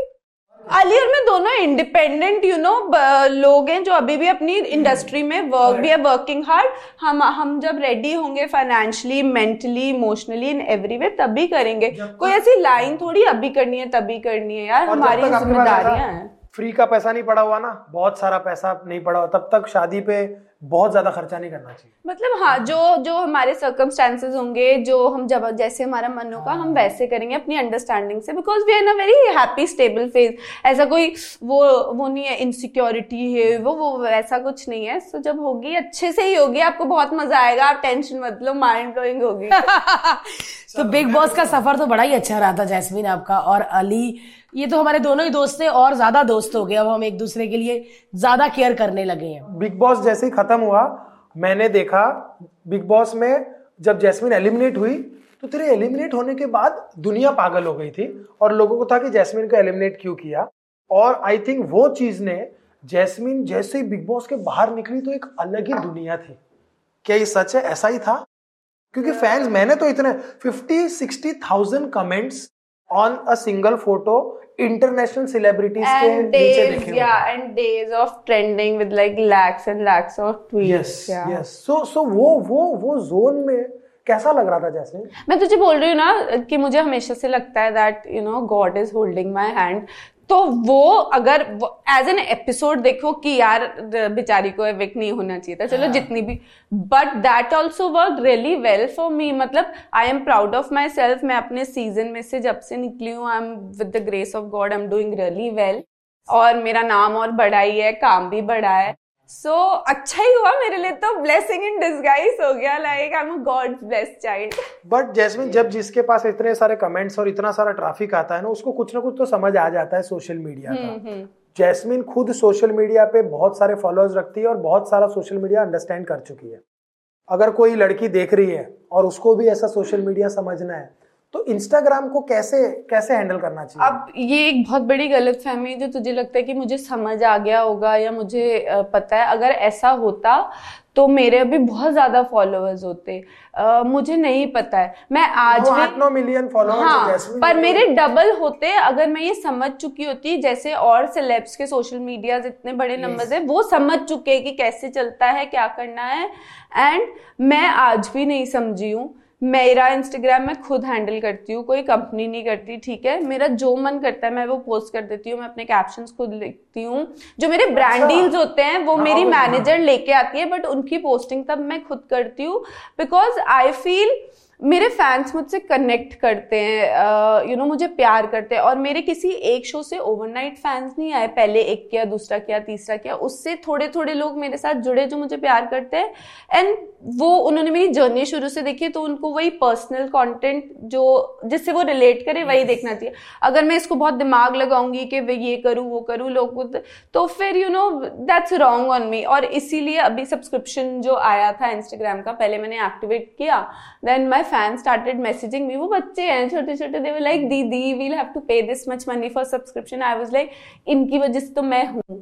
अली और मैं दोनों इंडिपेंडेंट यू नो लोग हैं जो अभी भी अपनी इंडस्ट्री में वर्क भी है वर्किंग हार्ड हम हम जब रेडी होंगे financially mentally emotionally in every way तभी करेंगे। कोई ऐसी लाइन थोड़ी अभी करनी है तभी करनी है यार हमारी जिम्मेदारियाँ हैं। फ्री का पैसा नहीं पड़ा हुआ ना बहुत सारा पैसा नहीं पड़ा हुआ तब तक शादी पे बहुत ज़्यादा खर्चा नहीं करना चाहिए। मतलब हाँ जो जो हमारे सर्कमस्टांसेस होंगे जो हम जब जैसे हमारा मन होगा हम वैसे करेंगे अपनी अंडरस्टैंडिंग से because we are in a very happy stable phase ऐसा कोई वो वो नहीं है इनसिक्योरिटी है वो वो वैसा कुछ नहीं है। सो जब होगी अच्छे से ही होगी आपको बहुत मज़ा आएगा। आप टेंशन मत लो माइंड ब्लोइंग होगी। तो बिग बॉस का सफ़र तो बड़ा ही अच्छा रहा था जैस्मिन आपका और अली ये तो हमारे दोनों ही दोस्त थे और ज़्यादा दोस्त हो गए। अब हम एक दूसरे के लिए ज़्यादा केयर करने लगे हैं। बिग बॉस जैसे ही खत्म हुआ मैंने देखा बिग बॉस में जब जैस्मिन एलिमिनेट हुई तो तेरे एलिमिनेट होने के बाद दुनिया पागल हो गई थी और लोगों को था कि जैस्मिन को एलिमिनेट क्यों किया? और आई थिंक वो चीज़ ने जैस्मिन जैसे ही बिग बॉस के बाहर निकली तो एक अलग ही दुनिया थी। क्या ये सच है? ऐसा ही था? क्योंकि फैंस मैंने तो इतने fifty sixty thousand comments on a single photo international celebrities के नीचे देखे yeah and days of trending with like lakhs and lakhs of tweets yes yes so so वो वो वो जोन में कैसा लग रहा था जैसे? मैं तुझे बोल रही हूँ ना कि मुझे हमेशा से लगता है that you know God is holding my hand तो वो अगर एज एन एपिसोड देखो कि यार बेचारी को एविक नहीं होना चाहिए था चलो जितनी भी but that also work really well for me मतलब I am proud of myself मैं अपने सीज़न में से जब से निकली हूँ I am with the grace of God I am doing really well और मेरा नाम और बढ़ा ही है काम भी बढ़ा है। सो so, अच्छा ही हुआ मेरे लिए तो ब्लेसिंग इन डिस्गाइज हो गया like I am a God's blessed child but Jasmin जब जिसके पास इतने सारे कमेंट्स और इतना सारा ट्रैफ़िक आता है ना उसको कुछ ना कुछ तो समझ आ जाता है सोशल मीडिया का। जैस्मिन खुद सोशल मीडिया पे बहुत सारे फॉलोअर्स रखती है और बहुत सारा सोशल मीडिया अंडरस्टैंड कर चुकी है। अगर कोई लड़की देख रही है और उसको भी ऐसा सोशल मीडिया समझना है तो इंस्टाग्राम को कैसे कैसे हैंडल करना चाहिए? अब ये एक बहुत बड़ी गलत फहमी है जो तुझे लगता है कि मुझे समझ आ गया होगा या मुझे पता है। अगर ऐसा होता तो मेरे अभी बहुत ज़्यादा फॉलोअर्स होते। अ, मुझे नहीं पता है। मैं आज भी नौ मिलियन फॉलोअर्स हाँ पर मेरे डबल होते अगर मैं ये समझ चुकी होती जैसे और सेलेब्स के सोशल मीडिया इतने बड़े नंबर्स है वो समझ चुके हैं कि कैसे चलता है क्या करना है। एंड मैं आज भी नहीं समझी हूँ। मेरा इंस्टाग्राम मैं खुद हैंडल करती हूँ कोई कंपनी नहीं करती ठीक है? मेरा जो मन करता है मैं वो पोस्ट कर देती हूँ मैं अपने कैप्शन खुद लिखती हूँ। जो मेरे ब्रांड अच्छा। डील्स होते हैं वो हाँ, मेरी मैनेजर लेके आती है बट उनकी पोस्टिंग तब मैं खुद करती हूँ बिकॉज़ आई फील मेरे फैंस मुझसे कनेक्ट करते हैं यू नो मुझे प्यार करते हैं और मेरे किसी एक शो से ओवरनाइट फैंस नहीं आए पहले एक किया दूसरा किया तीसरा किया उससे थोड़े थोड़े लोग मेरे साथ जुड़े जो मुझे प्यार करते हैं। एंड वो उन्होंने मेरी जर्नी शुरू से देखी तो उनको वही पर्सनल कॉन्टेंट जो जिससे वो रिलेट करे वही देखना चाहिए। अगर मैं इसको बहुत दिमाग लगाऊँगी कि वे ये करूँ वो करूँ लोग तो फिर you know that's wrong on me और इसीलिए अभी सब्सक्रिप्शन जो आया था इंस्टाग्राम का पहले मैंने एक्टिवेट किया then my fan started messaging me वो बच्चे हैं छोटे छोटे दे लाइक दीदी we'll have to pay this much money for subscription I was like इनकी वजह से तो मैं हूँ।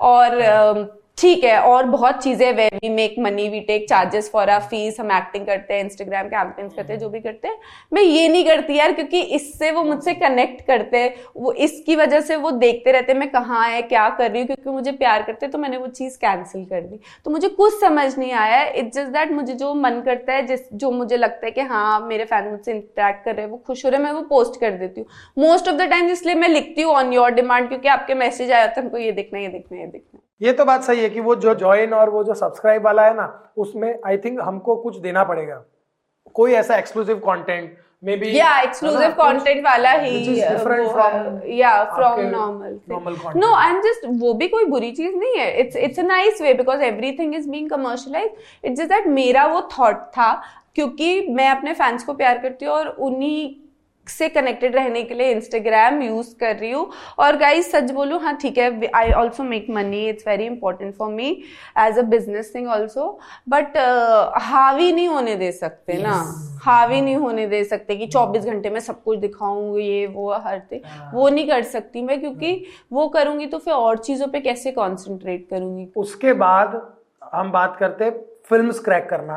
और अम, ठीक है, और बहुत चीज़ें way we make money we take charges for our fees हम एक्टिंग करते हैं इंस्टाग्राम कैंपेन्स करते हैं, जो भी करते हैं। मैं ये नहीं करती यार, क्योंकि इससे वो मुझसे कनेक्ट करते हैं। वो इसकी वजह से वो देखते रहते हैं, मैं कहाँ है, क्या कर रही हूँ, क्योंकि मुझे प्यार करते हैं तो मैंने वो चीज़ कैंसिल कर दी। तो मुझे कुछ समझ नहीं आया। इट्स जस्ट दैट मुझे जो मन करता है, जिस, जो मुझे लगता है कि हाँ मेरे फ़ैन मुझसे इंटरेक्ट कर रहे हैं, वो खुश हो रहे हैं, मैं वो पोस्ट कर देती हूँ। मोस्ट ऑफ़ द टाइम इसलिए मैं लिखती हूँ ऑन योर डिमांड क्योंकि आपके मैसेज आया था, हमको ये देखना ये देखना ये देखना। ये तो बात सही है कि वो जो ज्वाइन और वो जो सब्सक्राइब वाला है ना उसमें आई थिंक हमको कुछ देना पड़ेगा। कोई ऐसा एक्सक्लूसिव कंटेंट मे बी या एक्सक्लूसिव कंटेंट वाला ही डिफरेंट फ्रॉम या from normal normal no I am just वो भी कोई बुरी चीज़ नहीं है। It's it's a nice way because everything is being commercialise it's just that मेरा वो थॉट था क्योंकि मैं अपने फैंस को प्यार करती हूँ और उन्हीं से कनेक्टेड रहने के लिए इंस्टाग्राम यूज़ कर रही हूँ। और गाइस सच बोलूँ हाँ ठीक है I also make money it's very important for me as a business thing also but हावी नहीं होने दे सकते yes. ना हावी नहीं होने दे सकते कि 24 घंटे में सब कुछ दिखाऊँगी ये वो हर थिंग हाँ। वो नहीं कर सकती मैं क्योंकि वो करूँगी तो फिर और चीज़ों पे कैसे कॉन्सेंट्रेट करूँगी? उसके बाद हम बात करते फ़िल्म क्रैक करना।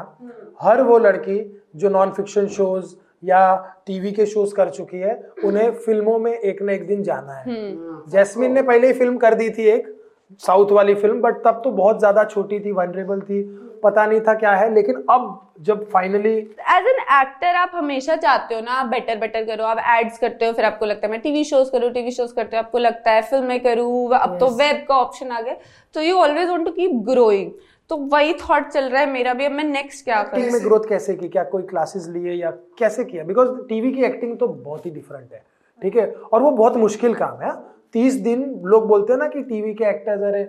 हर वो लड़की जो नॉन फिक्शन शोज़ या टीवी के शोज़ कर चुकी है उन्हें फ़िल्मों में एक ना एक दिन जाना है। हम्म। जैस्मिन ने पहले ही फ़िल्म कर दी थी एक साउथ वाली फ़िल्म बट तब तो बहुत ज़्यादा छोटी थी वनरेबल थी पता नहीं था क्या है लेकिन अब जब फाइनली एज एन एक्टर आप हमेशा चाहते हो ना आप बेटर बेटर करो आप एड्स करते हो फिर आपको लगता है मैं टीवी शोज़ करूँ टीवी शोज़ करते हो आपको लगता है फ़िल्में करूँ अब yes. तो वेब का ऑप्शन आ गया। तो you always want to keep growing तो वही थॉट चल रहा है मेरा भी अब मैं नेक्स्ट क्या करूँ? में ग्रोथ कैसे की? क्या कोई क्लासेस लिए या कैसे किया? बिकॉज़ टीवी की एक्टिंग तो बहुत ही डिफरेंट है ठीक है? और वो बहुत मुश्किल काम है तीस दिन लोग बोलते हैं ना कि टीवी के एक्टर्स अरे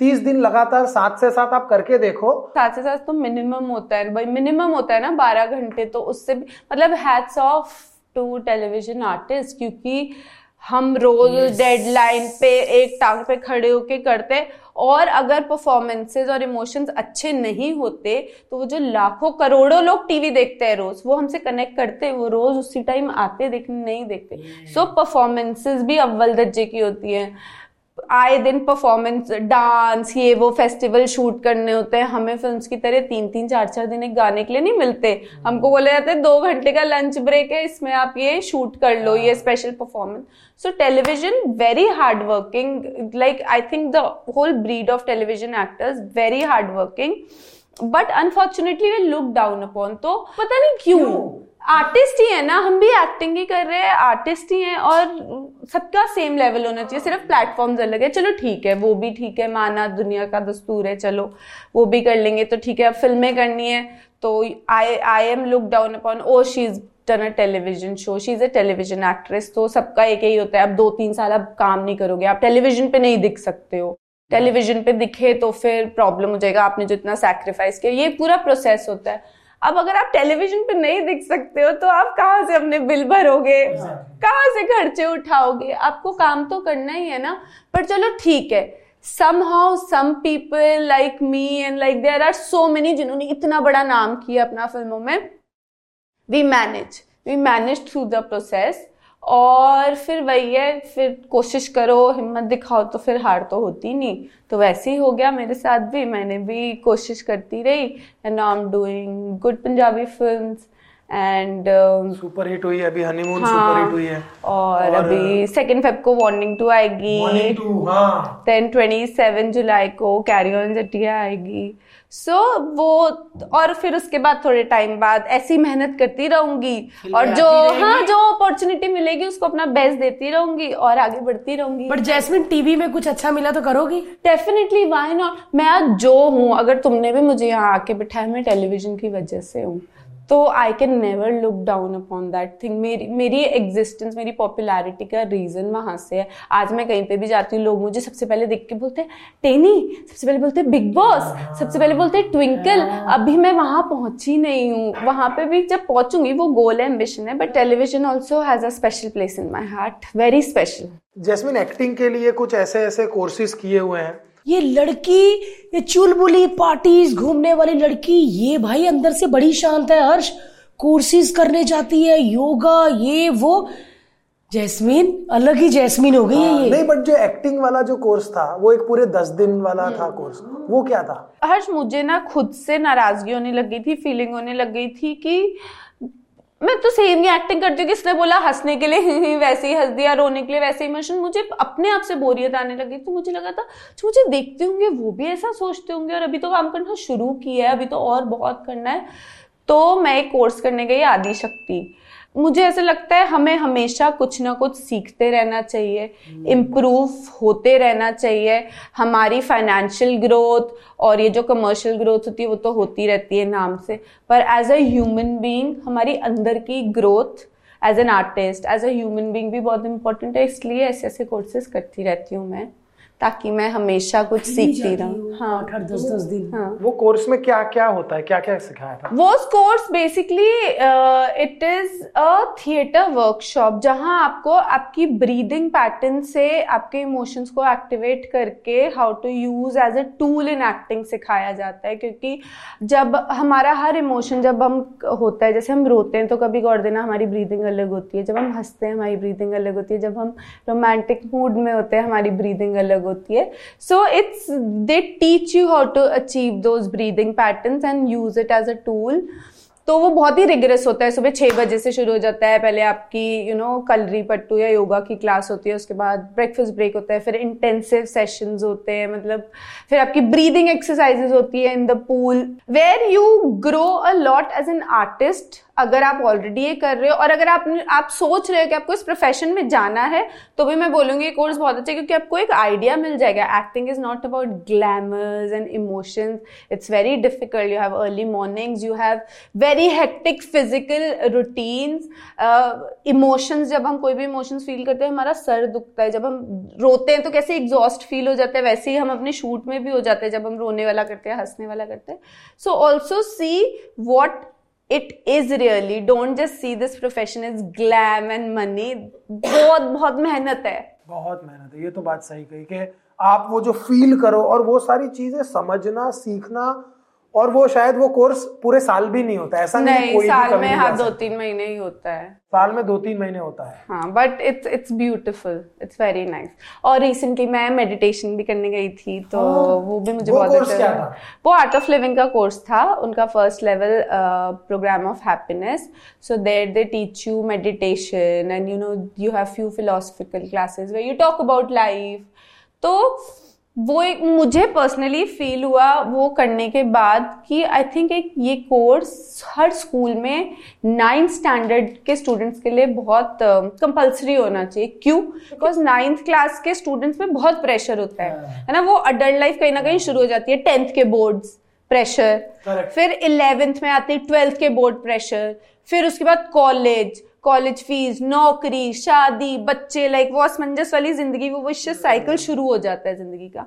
तीस दिन लगातार सात से सात आप करके देखो। सात से सात तो मिनिमम होता है भाई मिनिमम होता है ना बारह घंटे तो उससे भी मतलब hats off to television artist क्योंकि हम रोज yes. डेडलाइन पे एक टांग पे खड़े होके करते और अगर परफॉर्मेंसेज और इमोशंस अच्छे नहीं होते तो वो जो लाखों करोड़ों लोग टीवी देखते हैं रोज वो हमसे कनेक्ट करते हैं वो रोज उसी टाइम आते देखने नहीं देखते। सो परफॉर्मेंसेज भी अव्वल दर्जे की होती है। आए दिन परफॉर्मेंस डांस ये वो फेस्टिवल शूट करने होते हैं, हमें फ़िल्म की तरह तीन तीन, चार चार दिन एक गाने के लिए नहीं मिलते। हमको बोले जाते हैं, दो घंटे का लंच ब्रेक है, इसमें आप ये शूट कर लो, ये special performance so television very hard working like I think the whole breed of television actors very hard working but unfortunately they look down upon तो पता नहीं क्यों? आर्टिस्ट ही है ना हम भी एक्टिंग ही कर रहे हैं आर्टिस्ट ही हैं और सबका सेम लेवल होना चाहिए सिर्फ़ प्लेटफॉर्म्स अलग है। चलो ठीक है वो भी ठीक है माना दुनिया का दस्तूर है चलो वो भी कर लेंगे तो ठीक है अब फ़िल्में करनी है। तो I I am look down upon oh she is done a television show she is a television actress तो सबका एक ही होता है अब दो तीन साल अब काम नहीं करोगे आप टेलीविज़न पे नहीं दिख सकते हो। टेलीविज़न पे दिखे तो फिर प्रॉब्लम हो जाएगा आपने जो इतना सेक्रीफाइस किया ये पूरा प्रोसेस होता है। अब अगर आप टेलीविज़न पे नहीं दिख सकते हो तो आप कहाँ से अपने बिल भरोगे? कहाँ से खर्चे उठाओगे? आपको काम तो करना ही है ना। पर चलो ठीक है। Somehow some people like me and like there are so many जिन्होंने इतना बड़ा नाम किया अपना फ़िल्मों में। We manage we manage through the process. और फिर वही है फिर कोशिश करो हिम्मत दिखाओ तो फिर हार तो होती नहीं। तो वैसे ही हो गया मेरे साथ भी। मैंने भी कोशिश करती रही। And I am doing good Punjabi film and super hit हुई है अभी हनीमून हाँ, सुपर हिट हुई है। और, और अभी सेकंड फेब को वार्निंग टू आएगी। देन ट्वेंटी सेवन जुलाई को कैरी ऑन जटिया आएगी। सो so, वो और फिर उसके बाद थोड़े टाइम बाद ऐसी मेहनत करती रहूँगी। और जो हाँ जो अपॉर्चुनिटी मिलेगी उसको अपना बेस्ट देती रहूँगी और आगे बढ़ती रहूँगी। बट जैसमिन टीवी में कुछ अच्छा मिला तो करोगी? डेफिनेटली वाई नॉट मैं आज जो हूँ अगर तुमने भी मुझे यहाँ आके बिठाया मैं टेलीविज़न की वजह से हूँ। तो I can never look down upon that thing मेरी मेरी एग्जिस्टेंस मेरी पॉपुलैरिटी का रीजन वहाँ से है। आज मैं कहीं पे भी जाती हूँ लोग मुझे सबसे पहले देख के बोलते हैं टेनी! सबसे पहले बोलते हैं बिग बॉस! सबसे पहले बोलते हैं ट्विंकल! अभी मैं वहाँ पहुँची नहीं हूँ। वहाँ पे भी जब पहुँचूँगी वो गोल है एम्बिशन है but television also has a special place in my heart very special Jasmin acting के लिए कुछ ऐसे ऐसे कोर्सेज किए हुए हैं? ये लड़की ये चुलबुली पार्टीज़ घूमने वाली लड़की ये भाई अंदर से बड़ी शांत है हर्ष। कोर्सेज करने जाती है योगा ये वो। जैस्मीन अलग ही जैस्मीन हो गई है ये। नहीं बट जो एक्टिंग वाला जो कोर्स था वो एक पूरे दस दिन वाला था कोर्स वो क्या था? हर्ष मुझे ना खुद से नाराज़गी होने लग गई थी फीलिंग होने लग गई थी कि मैं तो सेम ही एक्टिंग करती हूँ किसने बोला हंसने के लिए, वैसे ही हंस दिया रोने के लिए वैसे ही इमोशन मुझे अपने आप से बोरियत आने लगी तो मुझे लगा था जो मुझे देखते होंगे, वो भी ऐसा सोचते होंगे, और अभी तो काम करना शुरू किया है, अभी तो और बहुत करना है। तो मैं एक कोर्स करने गई आदि शक्ति मुझे ऐसा लगता है हमें हमेशा कुछ ना कुछ सीखते रहना चाहिए इम्प्रूव होते रहना चाहिए। हमारी फाइनेंशियल ग्रोथ और ये जो कमर्शियल ग्रोथ होती है वो तो होती रहती है नाम से। पर एज अ ह्यूमन बीइंग हमारी अंदर की growth as an artist as a human being भी बहुत इंपॉर्टेंट है इसलिए ऐसे ऐसे कोर्सेज करती रहती हूँ मैं। ताकि मैं हमेशा कुछ सीखती रहूँ। हाँ आठ आठ दस दस दिन। हाँ। वो कोर्स में क्या क्या होता है? क्या क्या सिखाया था? वो course basically it is a theatre workshop जहाँ आपको आपकी ब्रीदिंग पैटर्न से आपके इमोशंस को एक्टिवेट करके how to use as a tool in acting सिखाया जाता है। क्योंकि जब हमारा हर इमोशन जब हम होता है जैसे हम रोते हैं तो कभी गौर देना हमारी ब्रीदिंग अलग होती है। जब हम हँसते हैं हमारी ब्रीदिंग अलग होती है। जब हम रोमांटिक मूड में होते हैं हमारी ब्रीदिंग अलग होती है। So it's they teach you how to achieve those breathing patterns and use it as a tool तो वो बहुत ही रिगरस होता है। सुबह छः बजे से शुरू हो जाता है। पहले आपकी यू नो कलरी पट्टू या योगा की क्लास होती है। उसके बाद ब्रेकफास्ट ब्रेक होता है। फिर इंटेंसिव सेशंस होते हैं। मतलब फिर आपकी ब्रीदिंग एक्सरसाइजेज होती है in the pool where you grow a lot as an artist अगर आप ऑलरेडी ये कर रहे हो और अगर आप आप सोच रहे हो कि आपको इस प्रोफेशन में जाना है तो भी मैं बोलूँगी कोर्स बहुत अच्छा है क्योंकि आपको एक आइडिया मिल जाएगा। Acting is not about glamours and emotions it's very difficult you have early mornings you have very hectic physical routines emotions जब हम कोई भी इमोशंस फील करते हैं, हमारा सर दुखता है। जब हम रोते हैं तो कैसे एग्जॉस्ट फील हो जाता है, वैसे ही हम अपने शूट में भी हो जाते हैं, जब हम रोने वाला करते हैं, हंसने वाला करते हैं। So also see what it is really don't just see this profession is glam and money बहुत बहुत मेहनत है। बहुत मेहनत है। ये तो बात सही कही कि आप वो जो फील करो और वो सारी चीज़ें समझना, सीखना और वो शायद वो कोर्स पूरे साल भी नहीं होता ऐसा नहीं, नहीं कोई साल कभी में हाँ दो तीन महीने ही होता है। साल में दो तीन महीने होता है। हाँ but it's it's beautiful it's very nice और रिसेंटली मैं मेडिटेशन भी करने गई थी तो हाँ, वो भी मुझे वो बहुत course अच्छा क्या। था? वो आर्ट ऑफ़ लिविंग का कोर्स था उनका first level programme of happiness so there they teach you meditation and you know you have few philosophical classes where you talk about life तो वो एक मुझे पर्सनली फील हुआ वो करने के बाद कि आई थिंक एक ये कोर्स हर स्कूल में नाइन्थ स्टैंडर्ड के स्टूडेंट्स के लिए बहुत कंपलसरी होना चाहिए। क्यों? बिकॉज़ नाइन्थ क्लास के स्टूडेंट्स में बहुत प्रेशर होता है। है। ना? वो अडल्ट लाइफ कहीं ना कहीं शुरू हो जाती है। टेंथ के बोर्ड्स प्रेशर फिर इलेवेंथ में आते ट्वेल्थ के बोर्ड प्रेशर फिर उसके बाद कॉलेज कॉलेज फ़ीस नौकरी, शादी, बच्चे लाइक वो असमंजस वाली ज़िंदगी, वो विश्व साइकिल शुरू हो जाता है ज़िंदगी का।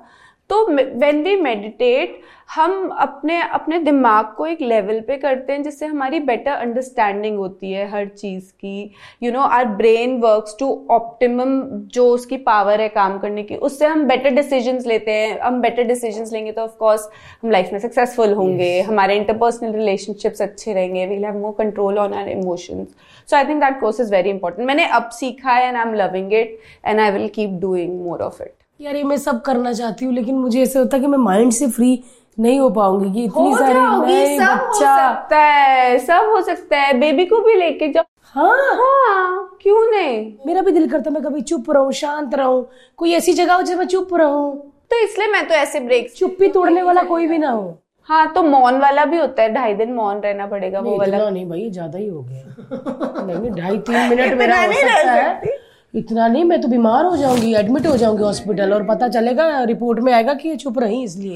तो व्हेन वी मेडिटेट हम अपने अपने दिमाग को एक लेवल पे करते हैं जिससे हमारी बेटर अंडरस्टैंडिंग होती है हर चीज़ की। You know our brain works to optimum जो उसकी पावर है काम करने की उससे हम बेटर डिसीजंस लेते हैं। हम बेटर डिसीजंस लेंगे तो ऑफ़ कोर्स हम लाइफ में सक्सेसफुल होंगे। Yes. हमारे इंटरपर्सनल रिलेशनशिप्स अच्छे रहेंगे। We'll have more control on our emotions so I think that course is very important मैंने अब सीखा है and I am loving it and I will keep doing more of it यार ये मैं सब करना चाहती हूँ लेकिन मुझे ऐसे होता है कि मैं माइंड से फ्री नहीं हो पाऊँगी कि इतनी सारी सब हो बच्चा सकता है सब हो सकता है। बेबी को भी लेके जाओ। हाँ। हाँ क्यों नहीं? मेरा भी दिल करता मैं कभी चुप रहूँ शांत रहूँ। कोई ऐसी जगह हो जहाँ मैं चुप रहूँ। तो इसलिए मैं तो ऐसे ब्रेक चुप्पी तोड़ने वाला कोई भी ना हो। हाँ तो मौन वाला भी होता है ढाई दिन मौन रहना पड़ेगा वो वाला। नहीं भाई ज़्यादा ही हो गया। नहीं ढाई तीन मिनट मेरा हो सकता है। इतना नहीं मैं तो बीमार हो जाऊँगी एडमिट हो जाऊँगी हॉस्पिटल और पता चलेगा रिपोर्ट में आएगा कि ये चुप रही इसलिए।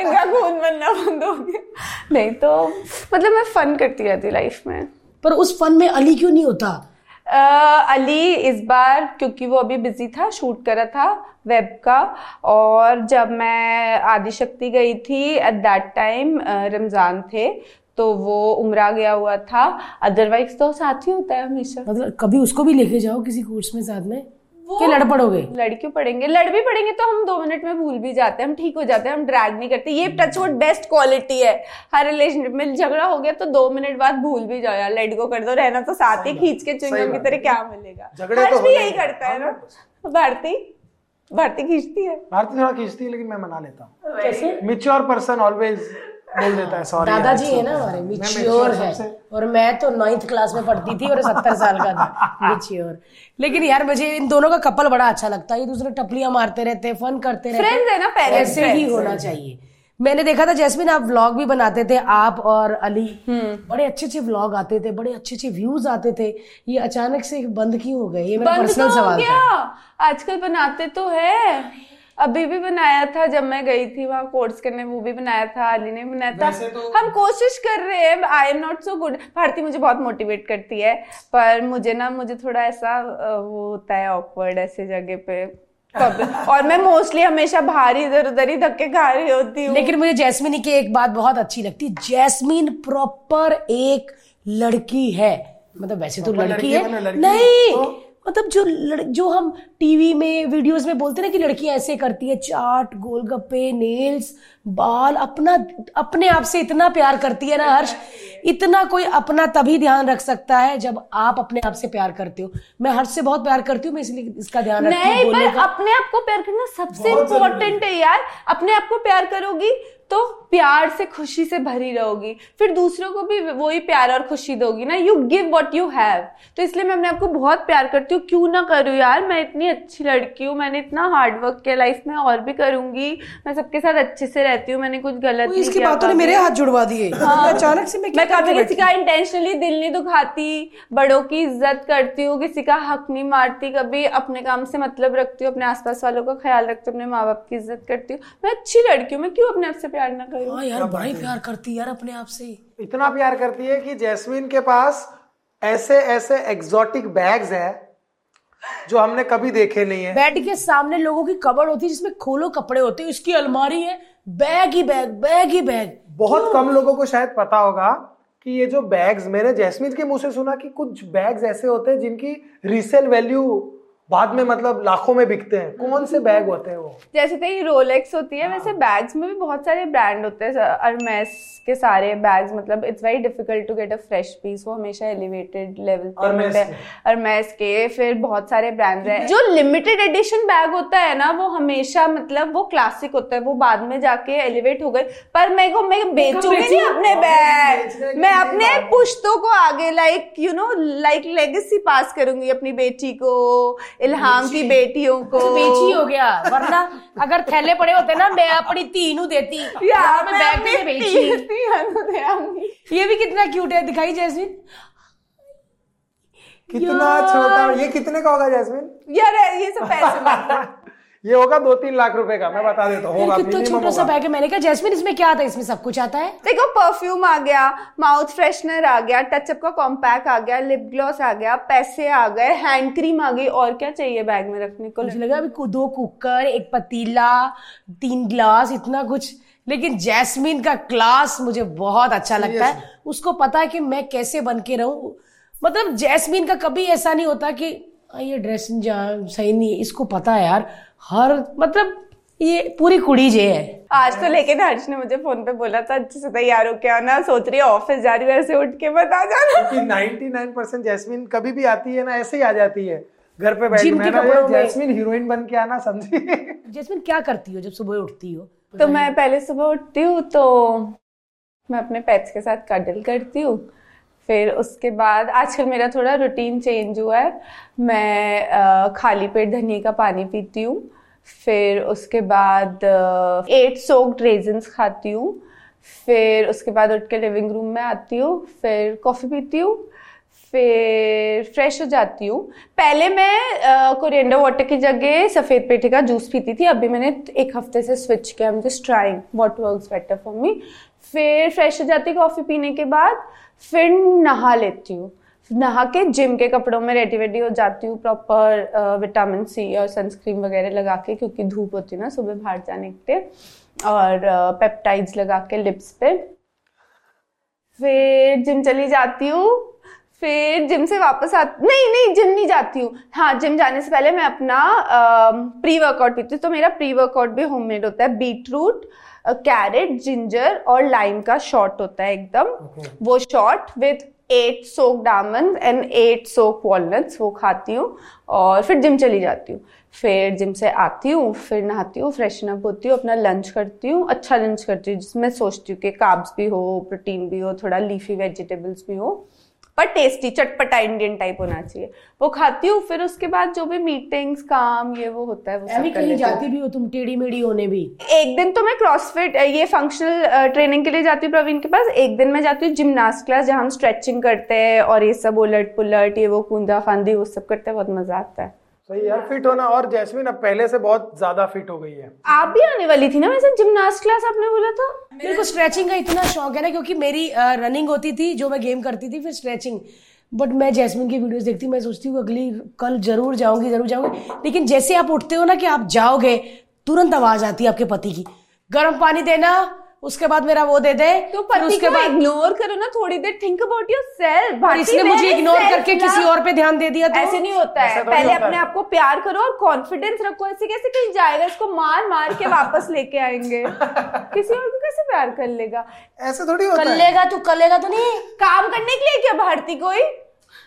इनका खून बनना बंद हो गया। नहीं तो मतलब मैं फन करती रहती लाइफ में। पर उस फन में अली क्यों नहीं होता? अ, अली इस बार क्योंकि वो अभी बिज़ी था शूट करा था वेब का और जब मैं आदिशक्ति गई थी एट दैट टाइम रमज़ान थे तो वो उमरा गया हुआ था। अदरवाइज़ तो साथ ही होता है हमेशा। मतलब कभी उसको भी लेके जाओ किसी कोर्स में साथ में कि लड़ पड़ोगे? लड़ क्यों पड़ेंगे। लड़ भी पड़ेंगे तो हम दो मिनट में भूल भी जाते हैं हम ठीक हो जाते हैं हम ड्रैग नहीं करते। ये टच वुड बेस्ट क्वालिटी है। हर रिलेशनशिप में झगड़ा हो गया तो दो मिनट बाद भूल भी जाओ यार लेट गो कर दो रहना तो साथ ही खींच के चुंगम की तरह क्या मिलेगा। झगड़े हर्ष तो भी यही ही करता है ना। भारती भारती खींचती है। भारती थोड़ा खींचती है लेकिन मैं मना लेता हूँ। कैसे? मिच्योर पर्सन ऑलवेज बोल देता है सॉरी दादाजी है ना हमारे मिच्योर है। और मैं तो नाइन्थ क्लास में पढ़ती थी और सत्तर साल का था मिच्योर लेकिन यार मुझे इन दोनों का कपल बड़ा अच्छा लगता है। ये दूसरे टपलियाँ मारते रहते हैं फन करते रहते। फ्रेंड्स है ना पेरेंट्स ऐसे ही होना चाहिए। मैंने देखा था जैस्मिन आप व्लॉग भी बनाते थे आप और अली। बड़े अच्छे अच्छे व्लॉग आते थे बड़े अच्छे अच्छे व्यूज़ आते थे। ये अचानक से बंद क्यों हो गए? ये मेरा तो पर्सनल सवाल था। आजकल बनाते तो है। अभी भी बनाया था जब मैं गई थी वहाँ कोर्स करने वो भी बनाया था अली ने बनाया था। तो- हम कोशिश कर रहे हैं I am not so good Bharti मुझे बहुत मोटिवेट करती है पर मुझे ना मुझे थोड़ा ऐसा वो होता है ऑकवर्ड ऐसे जगह पे। और मैं मोस्टली हमेशा बाहर ही इधर उधर ही धक्के खा रही होती हूँ। लेकिन मुझे जैस्मिन की एक बात बहुत अच्छी लगती है। जैस्मिन प्रॉपर एक लड़की है। मतलब वैसे तो लड़की लड़की है। है, मतलब लड़की नहीं तो- मतलब जो लड़, जो हम टीवी में वीडियोस में बोलते हैं ना कि लड़कियाँ ऐसे करती है चाट गोलगप्पे नेल्स बाल अपना अपने आप से इतना प्यार करती है ना हर्ष। इतना कोई अपना तभी ध्यान रख सकता है जब आप अपने आप से प्यार करते हो। मैं हर्ष से बहुत प्यार करती हूँ मैं इसलिए इसका ध्यान रखती हूँ नहीं पर अपने आप को प्यार करना सबसे इम्पोर्टेंट है यार। अपने आप को प्यार करोगी तो प्यार से खुशी से भरी रहोगी फिर दूसरों को भी वही प्यार और खुशी दोगी ना। You give what you have तो इसलिए मैं अपने आपको बहुत प्यार करती हूँ। क्यों ना करूँ यार? मैं इतनी अच्छी लड़की हूँ मैंने इतना हार्ड वर्क किया लाइफ में और भी करूँगी। मैं सबके साथ अच्छे से रहती हूँ मैंने कुछ गलत नहीं इसकी बातों ने मेरे हाथ जुड़वा दिए। अचानक से मैं मैं कभी किसी का इंटेंशनली दिल नहीं दुखाती बड़ों की इज़्ज़त करती हूँ किसी का हक नहीं मारती कभी अपने काम से मतलब रखती हूँ अपने आसपास वालों का ख्याल रखती हूँ अपने माँ बाप की इज़्ज़त करती हूँ। मैं अच्छी लड़की हूँ मैं क्यों अपने आप से प्यार ना करूँ? हाँ। यार बड़ा ही? प्यार करती है यार अपने आप से। इतना प्यार करती है कि जैस्मिन के पास ऐसे ऐसे एग्जॉटिक बैग्स है जो हमने कभी देखे नहीं है। बेड के सामने लोगों की कबड़ होती है जिसमें खोलो कपड़े होते हैं। इसकी अलमारी है बैग ही बैग बैग ही बैग बहुत कम लोगों को शायद पता होगा कि ये जो बैग्स मैंने जैस्मिन के मुँह से सुना कि कुछ बैग्स ऐसे होते हैं जिनकी रीसेल वैल्यू बाद में मतलब लाखों में बिकते हैं। कौन से बैग होते हैं वो? जैसे तो ये रोलेक्स होती है वैसे बैग्स में भी बहुत सारे ब्रांड होते हैं अरमेस के सारे बैग्स मतलब it's very difficult to get a fresh piece वो हमेशा एलिवेटेड लेवल पे अरमेस के। फिर बहुत सारे ब्रांड्स हैं। जो लिमिटेड एडिशन बैग होता है ना वो हमेशा मतलब वो क्लासिक होता है वो बाद में जाके एलिवेट हो गए। पर मैं को मैं बेचूँगी नहीं अपने बैग मैं अपने पुश्तों को आगे like you know like legacy pass करूँगी अपनी बेटी को। इल्हाम की बेटियों को। बेची हो गया वरना अगर थैले पड़े होते ना मैं अपनी तीनू देती। यार मैं बैग में बेची। ये भी कितना क्यूट है दिखाई जैस्मिन। कितना छोटा ये। कितने का होगा जैस्मिन? यार ये सब पैसे मत ये होगा दो तीन लाख रुपए का मैं बता देता हूँ होगा कितना छोटा सा बैग है मैंने कहा जैस्मिन इसमें क्या आता है? इसमें सब कुछ आता है? देखो परफ्यूम आ गया माउथ फ्रेशनर आ गया टचअप का कॉम्पैक्ट आ गया लिप ग्लॉस आ गया पैसे आ गए हैंड क्रीम आ गई और क्या चाहिए बैग में रखने को? मुझे लगा अभी दो कुकर एक पतीला तीन ग्लास इतना कुछ। लेकिन जैस्मिन का क्लास मुझे बहुत अच्छा लगता है। उसको पता है कि मैं कैसे बन के रहूँ? मतलब जैस्मिन का कभी ऐसा नहीं होता कि ये ड्रेस सही नहीं है। इसको पता है यार। हर मतलब ये पूरी कुड़ी जे है। आज तो लेकिन हर्ष ने मुझे फ़ोन पे बोला था अच्छे से तैयार हो क्या ना सोच रही है ऑफ़िस जा रही हूँ ऐसे उठ के बता जाना। क्योंकि 99% जैस्मिन कभी भी आती है ना ऐसे ही आ जाती है। घर पे बैठ के मैं ना कपड़ों में। जैस्मिन हीरोइन बन के आना समझी? जैस्मिन क्या करती हो जब सुबह उठती हो? तो मैं पहले सुबह उठती हूँ तो मैं अपने पेट्स के साथ कडल करती हूँ फिर उसके बाद आजकल मेरा थोड़ा रूटीन चेंज हुआ है। मैं अ, खाली पेट धनिया का पानी पीती हूँ। फिर उसके बाद एट सोक्ड रेजन्स खाती हूँ। फिर उसके बाद उठ के लिविंग रूम में आती हूँ। फिर कॉफ़ी पीती हूँ। फिर फ्रेश हो जाती हूँ। पहले मैं कोरिएंडर वाटर की जगह सफ़ेद पेठे का जूस पीती थी। अभी मैंने एक हफ़्ते से स्विच किया। Am just trying what works better for me फिर फ्रेश हो जाती कॉफ़ी पीने के बाद, फिर नहा लेती हूँ। नहा के जिम के कपड़ों में रेडी वेडी हो जाती हूँ प्रॉपर विटामिन सी और सनस्क्रीन वगैरह लगा के, क्योंकि धूप होती है ना, सुबह बाहर जाने के लिए। और पेप्टाइड्स लगा के लिप्स पे। फिर जिम चली जाती हूँ। फिर जिम से वापस आ नहीं नहीं जिम नहीं जाती हूँ। हाँ जिम जाने से पहले मैं अपना प्री वर्कआउट पीती हूँ। तो मेरा प्री वर्कआउट भी होममेड होता है बीट रूट कैरेट जिंजर और लाइम का शॉट होता है एकदम। Okay. वो shot with eight soak almond and eight soak walnuts वो खाती हूँ और फिर जिम चली जाती हूँ। फिर जिम से आती हूँ फिर नहाती हूँ फ्रेशन अप होती हूँ अपना लंच करती हूँ अच्छा लंच करती हूँ जिसमें सोचती हूँ कि काब्स भी हो प्रोटीन भी हो थोड़ा लीफी वेजिटेबल्स भी हो। पर टेस्टी चटपटा इंडियन टाइप होना चाहिए। वो खाती हूँ फिर उसके बाद जो भी मीटिंग्स काम ये वो होता है वो सब कर कहीं लेती जाती भी हो तुम टेढ़ी मेढ़ी होने भी? एक दिन तो मैं क्रॉसफिट ये फंक्शनल ट्रेनिंग के लिए जाती हूँ प्रवीण के पास। एक दिन मैं जाती हूँ जिमनास्ट क्लास जहाँ हम स्ट्रेचिंग करते हैं और ये सब उलट पुलट ये वो कूंदा फांदी वो सब करते हैं बहुत मज़ा आता है। सही यार फिट होना और जैस्मिन अब पहले से बहुत ज़्यादा फिट हो गई है। आप भी आने वाली थी ना वैसे? जिमनास्ट क्लास आपने बोला था? मेरे को स्ट्रेचिंग का इतना शौक है ना क्योंकि मेरी रनिंग होती थी जो मैं गेम करती थी फिर स्ट्रेचिंग बट मैं जैस्मिन की वीडियोस देखती हूँ मैं सोचती हूँ अगली कल ज़रूर जाऊँगी ज़रूर जाऊँगी। लेकिन जैसे आप उठते हो ना कि आप जाओगे तुरंत आवाज़ आती है आपके पति की। गर्म पानी देना उसके बाद मेरा वो दे दे तो पति उसके बाद इग्नोर करो ना थोड़ी देर थिंक अबाउट योर सेल्फ इसने मुझे इग्नोर करके किसी और पे ध्यान दे दिया तो? ऐसे नहीं होता है। ऐसा थोड़ी पहले होता अपने आप को प्यार करो और कॉन्फिडेंस रखो ऐसे कैसे कहीं जाएगा? इसको मार मार के वापस लेके आएँगे। किसी और को कैसे प्यार कर लेगा? ऐसे थोड़ी होता कर लेगा तू कर लेगा तो नहीं। काम करने के लिए क्या भारती कोई?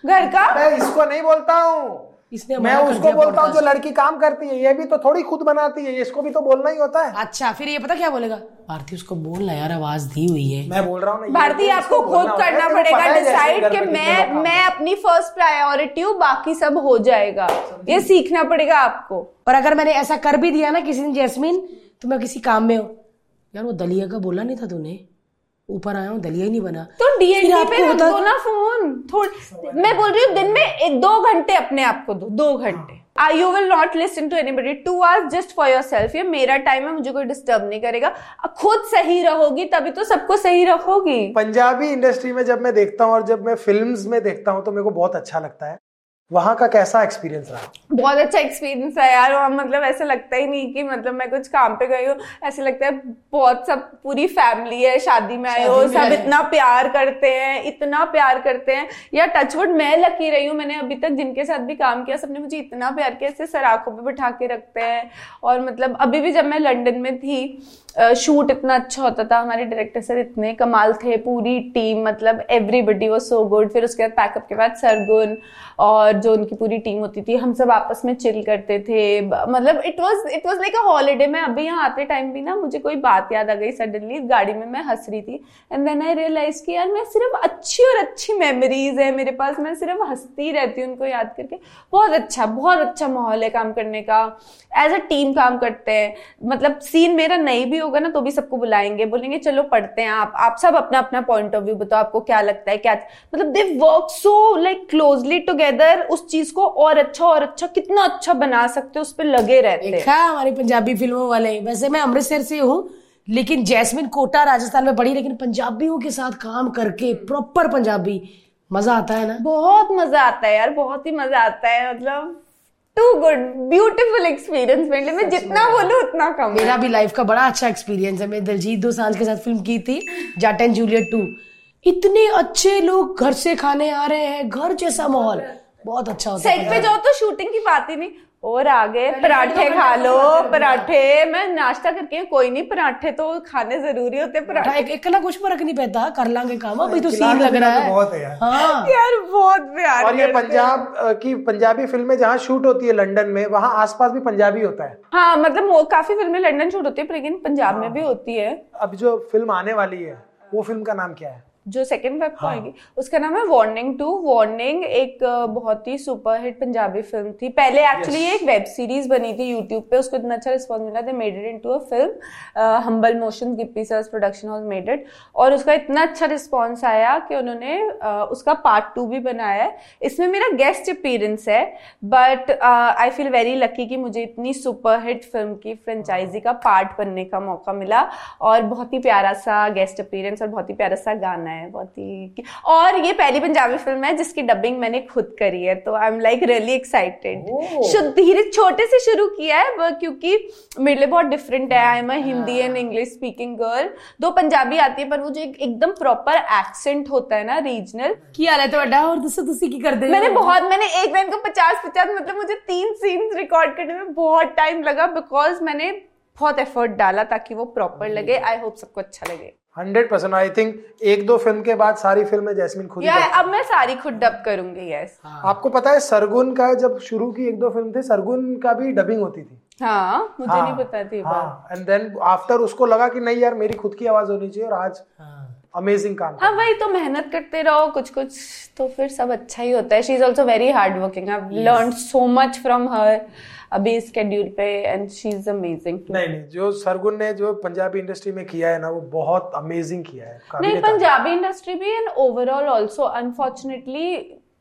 घर का? मैं इसको नहीं बोलता हूँ। इसने मैं उसको बोलता हूँ जो लड़की काम करती है ये भी तो थोड़ी खुद बनाती है इसको भी तो बोलना ही होता है। अच्छा फिर ये पता क्या बोलेगा? भारती उसको बोलना यार आवाज़ दी हुई है। मैं बोल रहा हूँ भारती आपको खुद करना पड़ेगा डिसाइड कि मैं मैं अपनी फ़र्स्ट प्रायोरिटी हूँ बाकी सब हो जाएगा। ये सीखना पड़ेगा आपको। और अगर मैंने ऐसा कर भी दिया ना किसी दिन जैस्मिन तो मैं किसी काम में हूँ। यार वो दलिया का बोला नहीं था तूने? ऊपर आया हूँ दलिया ही नहीं बना। तो डीएनडी पे रख दो ना फ़ोन थोड़ी मैं बोल रही हूँ दिन में एक दो घंटे अपने आप को दो दो घंटे। I you will not listen to anybody two hours just for yourself ये मेरा टाइम है मुझे कोई डिस्टर्ब नहीं करेगा। खुद सही रहोगी तभी तो सबको सही रखोगी। पंजाबी इंडस्ट्री में जब मैं देखता हूँ और जब मैं फ़िल्म में देखता हूँ तो मेरे को बहुत अच्छा लगता है। वहाँ का कैसा एक्सपीरियंस रहा? बहुत अच्छा एक्सपीरियंस है यार वहाँ मतलब ऐसा लगता ही नहीं कि मतलब मैं कुछ काम पे गई हूँ ऐसे लगता है बहुत सब पूरी फैमिली है शादी में आए हो सब इतना प्यार करते हैं इतना प्यार करते हैं। या टचवुड मैं लकी रही हूँ मैंने अभी तक जिनके साथ भी काम किया सबने मुझे इतना प्यार किया ऐसे सराखों पर बिठा के रखते हैं। और मतलब अभी भी जब मैं लंडन में थी शूट इतना अच्छा होता था हमारे डायरेक्टर सर इतने कमाल थे पूरी टीम मतलब एवरीबडी वो सो गुड फिर उसके बाद पैकअप के बाद सरगुन और जो उनकी पूरी टीम होती थी, हम सब आपस में चिल करते थे। मतलब it was it was like a holiday मैं अभी यहाँ आते टाइम भी ना, मुझे कोई बात याद आ गई सडनली गाड़ी में मैं हंस रही थी। एंड देन आई रियलाइज़ कि यार, मैं सिर्फ़ अच्छी और अच्छी मेमोरीज है मेरे पास। मैं सिर्फ़ हंसती रहती हूँ उनको याद करके। बहुत अच्छा बहुत अच्छा माहौल है काम करने का। एज अ टीम काम करते हैं। मतलब सीन मेरा नहीं भी होगा ना तो भी सबको बुलाएँगे। बोलेंगे, चलो, पढ़ते हैं आप। आप सब अपना अपना पॉइंट ऑफ़ व्यू बताओ, आपको क्या लगता है, क्या मतलब they work so like closely together उस चीज़ को और अच्छा और अच्छा कितना अच्छा बना सकते हो उस पर लगे रहते हैं। हमारी पंजाबी फ़िल्मों वाले। वैसे मैं अमृतसर से हूँ लेकिन जैस्मिन कोटा राजस्थान में पढ़ी लेकिन पंजाबियों के साथ काम करके प्रॉपर पंजाबी मज़ा आता है ना? बहुत मज़ा आता है यार बहुत ही मज़ा आता है मतलब टू गुड ब्यूटीफुल एक्सपीरियंस मेरे लिए। मैं जितना बोलूँ उतना कम मेरा भी लाइफ का बड़ा अच्छा एक्सपीरियंस है। मैं दिलजीत दोसांझ के साथ फ़िल्म की थी जाट एंड जूलियट टू। इतने अच्छे लोग घर से खाने आ रहे हैं घर जैसा माहौल। बहुत अच्छा होता सेट पे जाओ तो शूटिंग की बात ही नहीं। और आगे पराठे खा लो पराठे। मैं नाश्ता करके कोई नहीं पराठे तो खाने ज़रूरी होते पराठे एक, एक ना कुछ फ़र्क नहीं पड़ता कर लांगे काम। अभी तो सीन लग रहा तो है। बहुत है यार। हाँ। यार बहुत प्यार और ये पंजाब की पंजाबी फ़िल्में जहाँ शूट होती है लंदन में वहाँ आसपास भी पंजाबी होता है। हाँ मतलब वो काफ़ी फ़िल्में लंदन शूट होती है लेकिन पंजाब में भी होती है। अब जो फ़िल्म आने वाली है वो फ़िल्म का नाम क्या है? जो सेकंड वेब को आएगी उसका नाम है वार्निंग टू वार्निंग एक बहुत ही सुपरहिट पंजाबी फ़िल्म थी। पहले एक्चुअली एक वेब सीरीज़ बनी थी यूट्यूब पे उसको इतना अच्छा रिस्पॉन्स मिला they made it into a film Humble Motion Gippy sir's production was made it और उसका इतना अच्छा रिस्पॉन्स आया कि उन्होंने अ, उसका पार्ट टू भी बनाया है। इसमें मेरा गेस्ट अपीयरेंस है but I feel very lucky कि मुझे इतनी सुपरहिट फ़िल्म की फ्रेंचाइजी का पार्ट बनने का मौका मिला। और बहुत ही प्यारा सा गेस्ट अपीयरेंस और बहुत ही प्यारा सा गाना है। है बहुत ही और ये पहली पंजाबी फिल्म है जिसकी डबिंग मैंने खुद करी है तो I am like really excited धीरे छोटे से शुरू किया है क्योंकि मेरे लिए बहुत डिफरेंट है I am Hindi and English speaking girl दो पंजाबी आती है पर वो जो एकदम प्रॉपर एक्सेंट होता है ना रीजनल ਕੀ ਹਾਲ ਹੈ ਤੁਹਾਡਾ और ਦੱਸੋ ਤੁਸੀਂ ਕੀ ਕਰਦੇ मैंने बहुत मैंने एक लाइन को पचास पचास मतलब मुझे तीन सीन्स रिकॉर्ड करने में बहुत टाइम लगा बिकॉज मैंने बहुत एफर्ट डाला ताकि वो प्रॉपर लगे आई होप सबको अच्छा लगे हंड्रेड परसेंट। आई थिंक एक दो फ़िल्म के बाद सारी फ़िल्में जैस्मिन खुद ही या अब मैं सारी खुद डब करूँगी यस है। आपको पता है सरगुन का जब शुरू की एक दो फ़िल्म थी सरगुन का भी डबिंग होती थी। हाँ मुझे हाँ, नहीं पता थी हाँ एंड देन आफ्टर उसको लगा कि नहीं यार मेरी खुद की आवाज़ होनी चाहिए और आज अमेजिंग काम हाँ वही तो मेहनत करते रहो कुछ कुछ तो फिर सब अच्छा ही होता है। She is also very hard working I learn so much from her अभी इस स्केड्यूल पे एंड शी इज़ अमेजिंग नहीं नहीं जो सरगुन ने जो पंजाबी इंडस्ट्री में किया है ना वो बहुत अमेजिंग किया है नहीं पंजाबी इंडस्ट्री भी and overall also unfortunately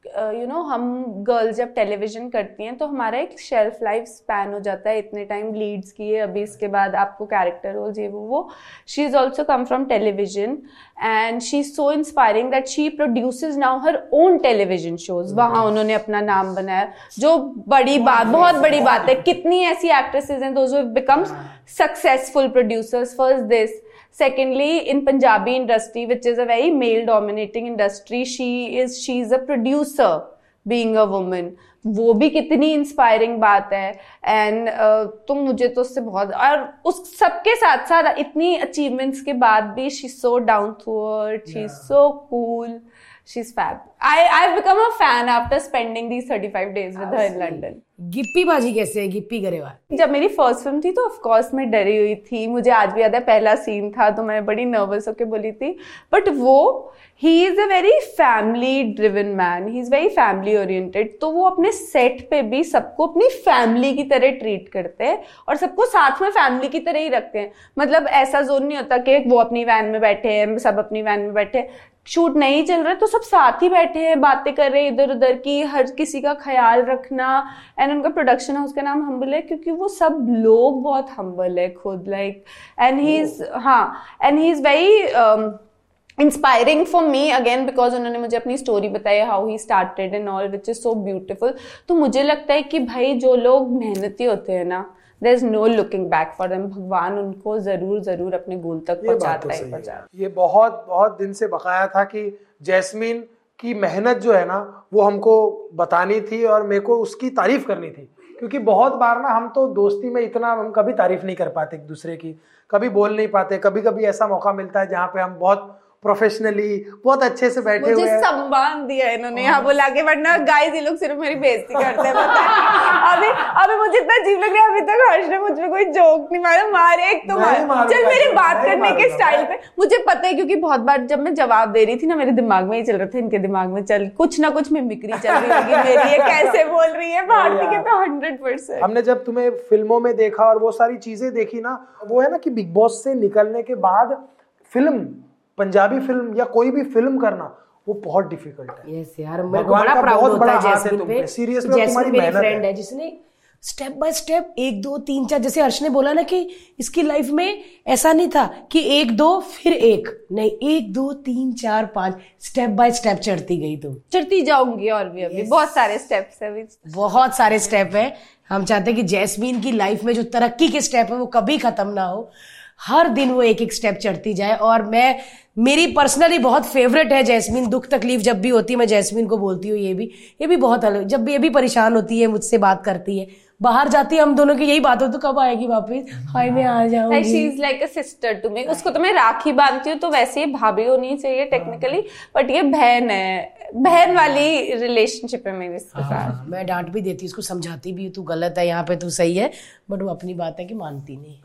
you know हम गर्ल्स जब टेलीविज़न करती हैं तो हमारा एक शेल्फ लाइफ स्पैन हो जाता है इतने टाइम लीड्स किए अभी इसके बाद आपको कैरेक्टर रोल ये वो वो। She is also come from television and she is so inspiring that she produces now her own television shows वहाँ उन्होंने अपना नाम बनाया जो बड़ी बात बहुत बड़ी बात है। कितनी ऐसी एक्ट्रेसेज हैं those becomes successful producers first this secondly in Punjabi industry which is a very male dominating industry she is she is a producer being a women वो भी कितनी इंस्पायरिंग बात है। एंड uh, तो मुझे तो उससे बहुत और उस सबके साथ साथ इतनी अचीवमेंट्स के बाद भी she so down to earth she so cool she is fab I I become a fan after spending these 35 days with her in London Gippy बाजी कैसे है? गिप्पी गरेवाल जब मेरी फ़र्स्ट फ़िल्म थी तो ऑफ़ कोर्स मैं डरी हुई थी। मुझे आज भी याद है पहला सीन था तो मैं बड़ी नर्वस होकर बोली थी। बट वो he is a very family driven man he is very family oriented तो वो अपने सेट पे भी सबको अपनी फैमिली की तरह ट्रीट करते हैं और सबको साथ में फैमिली की तरह ही रखते हैं। मतलब ऐसा जोन नहीं होता कि वो अपनी वैन में बैठे हैं सब अपनी वैन में बैठे हैं। शूट नहीं चल रहा है तो सब साथ ही बैठे हैं बातें कर रहे हैं इधर उधर की हर किसी का ख्याल रखना। एंड उनका प्रोडक्शन हाउस का नाम हम्बल है क्योंकि वो सब लोग बहुत हम्बल है खुद लाइक एंड ही इज़ हाँ and he is very inspiring for me again because उन्होंने मुझे अपनी स्टोरी बताई how he started and all which is so beautiful तो मुझे लगता है कि भाई जो लोग मेहनती होते हैं ना there is no looking back for them भगवान उनको ज़रूर ज़रूर अपने गोल तक ये पहुंचाता तो ही है। पहुंचाता ये बहुत बहुत दिन से बकाया था कि जैस्मीन की मेहनत जो है ना, वो हमको बतानी थी और मेरे को उसकी तारीफ़ करनी थी। क्योंकि बहुत बार ना हम तो दोस्ती में इतना हम कभी तारीफ़ नहीं कर पाते एक दूसरे की, कभी बोल नहीं पाते कभी कभी ऐसा मौका मिलता है जहाँ पे हम बहुत प्रोफेशनली बहुत अच्छे से बैठे हुए मुझे हैं। सम्मान दिया इन्होंने यहाँ बुला के वरना गाइस ये लोग सिर्फ़ मेरी बेइज्जती करते हैं अभी अभी मुझे इतना अजीब लग रहा है अभी तक हर्ष ने मुझ पे कोई जोक नहीं मारा। मारे एक तो मार। चल मेरी बात करने के स्टाइल पे। मुझे पता है क्योंकि बहुत बार जब मैं जवाब दे रही थी ना मेरे दिमाग में ही चल रहा था इनके दिमाग में चल कुछ ना कुछ मिमिक्री चल रही होगी मेरी ये कैसे बोल रही है भारती के तो हंड्रेड परसेंट हमने जब तुम्हें फ़िल्मों में देखा और वो सारी चीज़ें देखी ना वो है ना कि बिग बॉस से निकलने के बाद फ़िल्म पंजाबी फ़िल्म या कोई भी फ़िल्म करना वो बहुत डिफ़िकल्ट है। यस यार मेरे को बड़ा प्राउड होता है जैस्मिन तुम पे। Seriously, तुम्हारी मेरी फ्रेंड है। है जिसने स्टेप बाय स्टेप एक दो तीन चार जैसे हर्ष ने बोला ना कि इसकी लाइफ में ऐसा नहीं था कि एक दो फिर एक। नहीं एक दो तीन चार पाँच स्टेप बाय स्टेप चढ़ती गई तुम चढ़ती जाऊँगी और भी अभी। बहुत सारे स्टेप्स है बहुत सारे स्टेप है। हम चाहते हैं कि जैस्मीन की लाइफ में जो तरक्की के स्टेप है वो कभी खत्म ना हो। हर दिन वो एक एक स्टेप चढ़ती जाए और मैं मेरी पर्सनली बहुत फेवरेट है जैस्मीन। दुख तकलीफ़ जब भी होती है मैं जैस्मीन को बोलती हूँ ये भी। ये भी बहुत अलग जब भी ये भी परेशान होती है मुझसे बात करती है। बाहर जाती है हम दोनों की यही बात हो तो कब आएगी वापस? हाय मैं आ she is like a sister to me उसको तो मैं राखी बांधती हूँ तो वैसे ही भाभी होनी चाहिए टेक्निकली बट ये बहन है। बहन वाली रिलेशनशिप है मेरे इसके साथ। हाँ, मैं डांट भी देती हूँ उसको समझाती भी हूँ तू गलत है यहाँ पे तू सही है बट वो अपनी बात है कि मानती नहीं।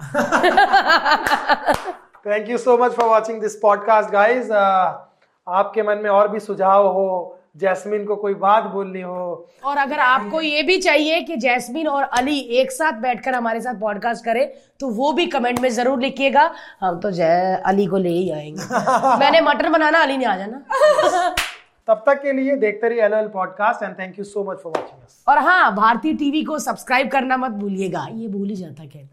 Thank you so much for watching this podcast guys आपके मन में और भी सुझाव हो जैस्मिन को कोई बात बोलनी हो। और अगर आपको ये भी चाहिए कि जैस्मीन और अली एक साथ बैठकर हमारे साथ पॉडकास्ट करें तो वो भी कमेंट में ज़रूर लिखिएगा। हम तो जय अली को ले ही आएँगे। मैंने मटन बनाना अली ने आ जाना। तब तक के लिए देखते रहिए L podcast and thank you so much for watching और हाँ भारतीय टीवी को सब्सक्राइब करना मत भूलिएगा। ये भूल ही जाता कहना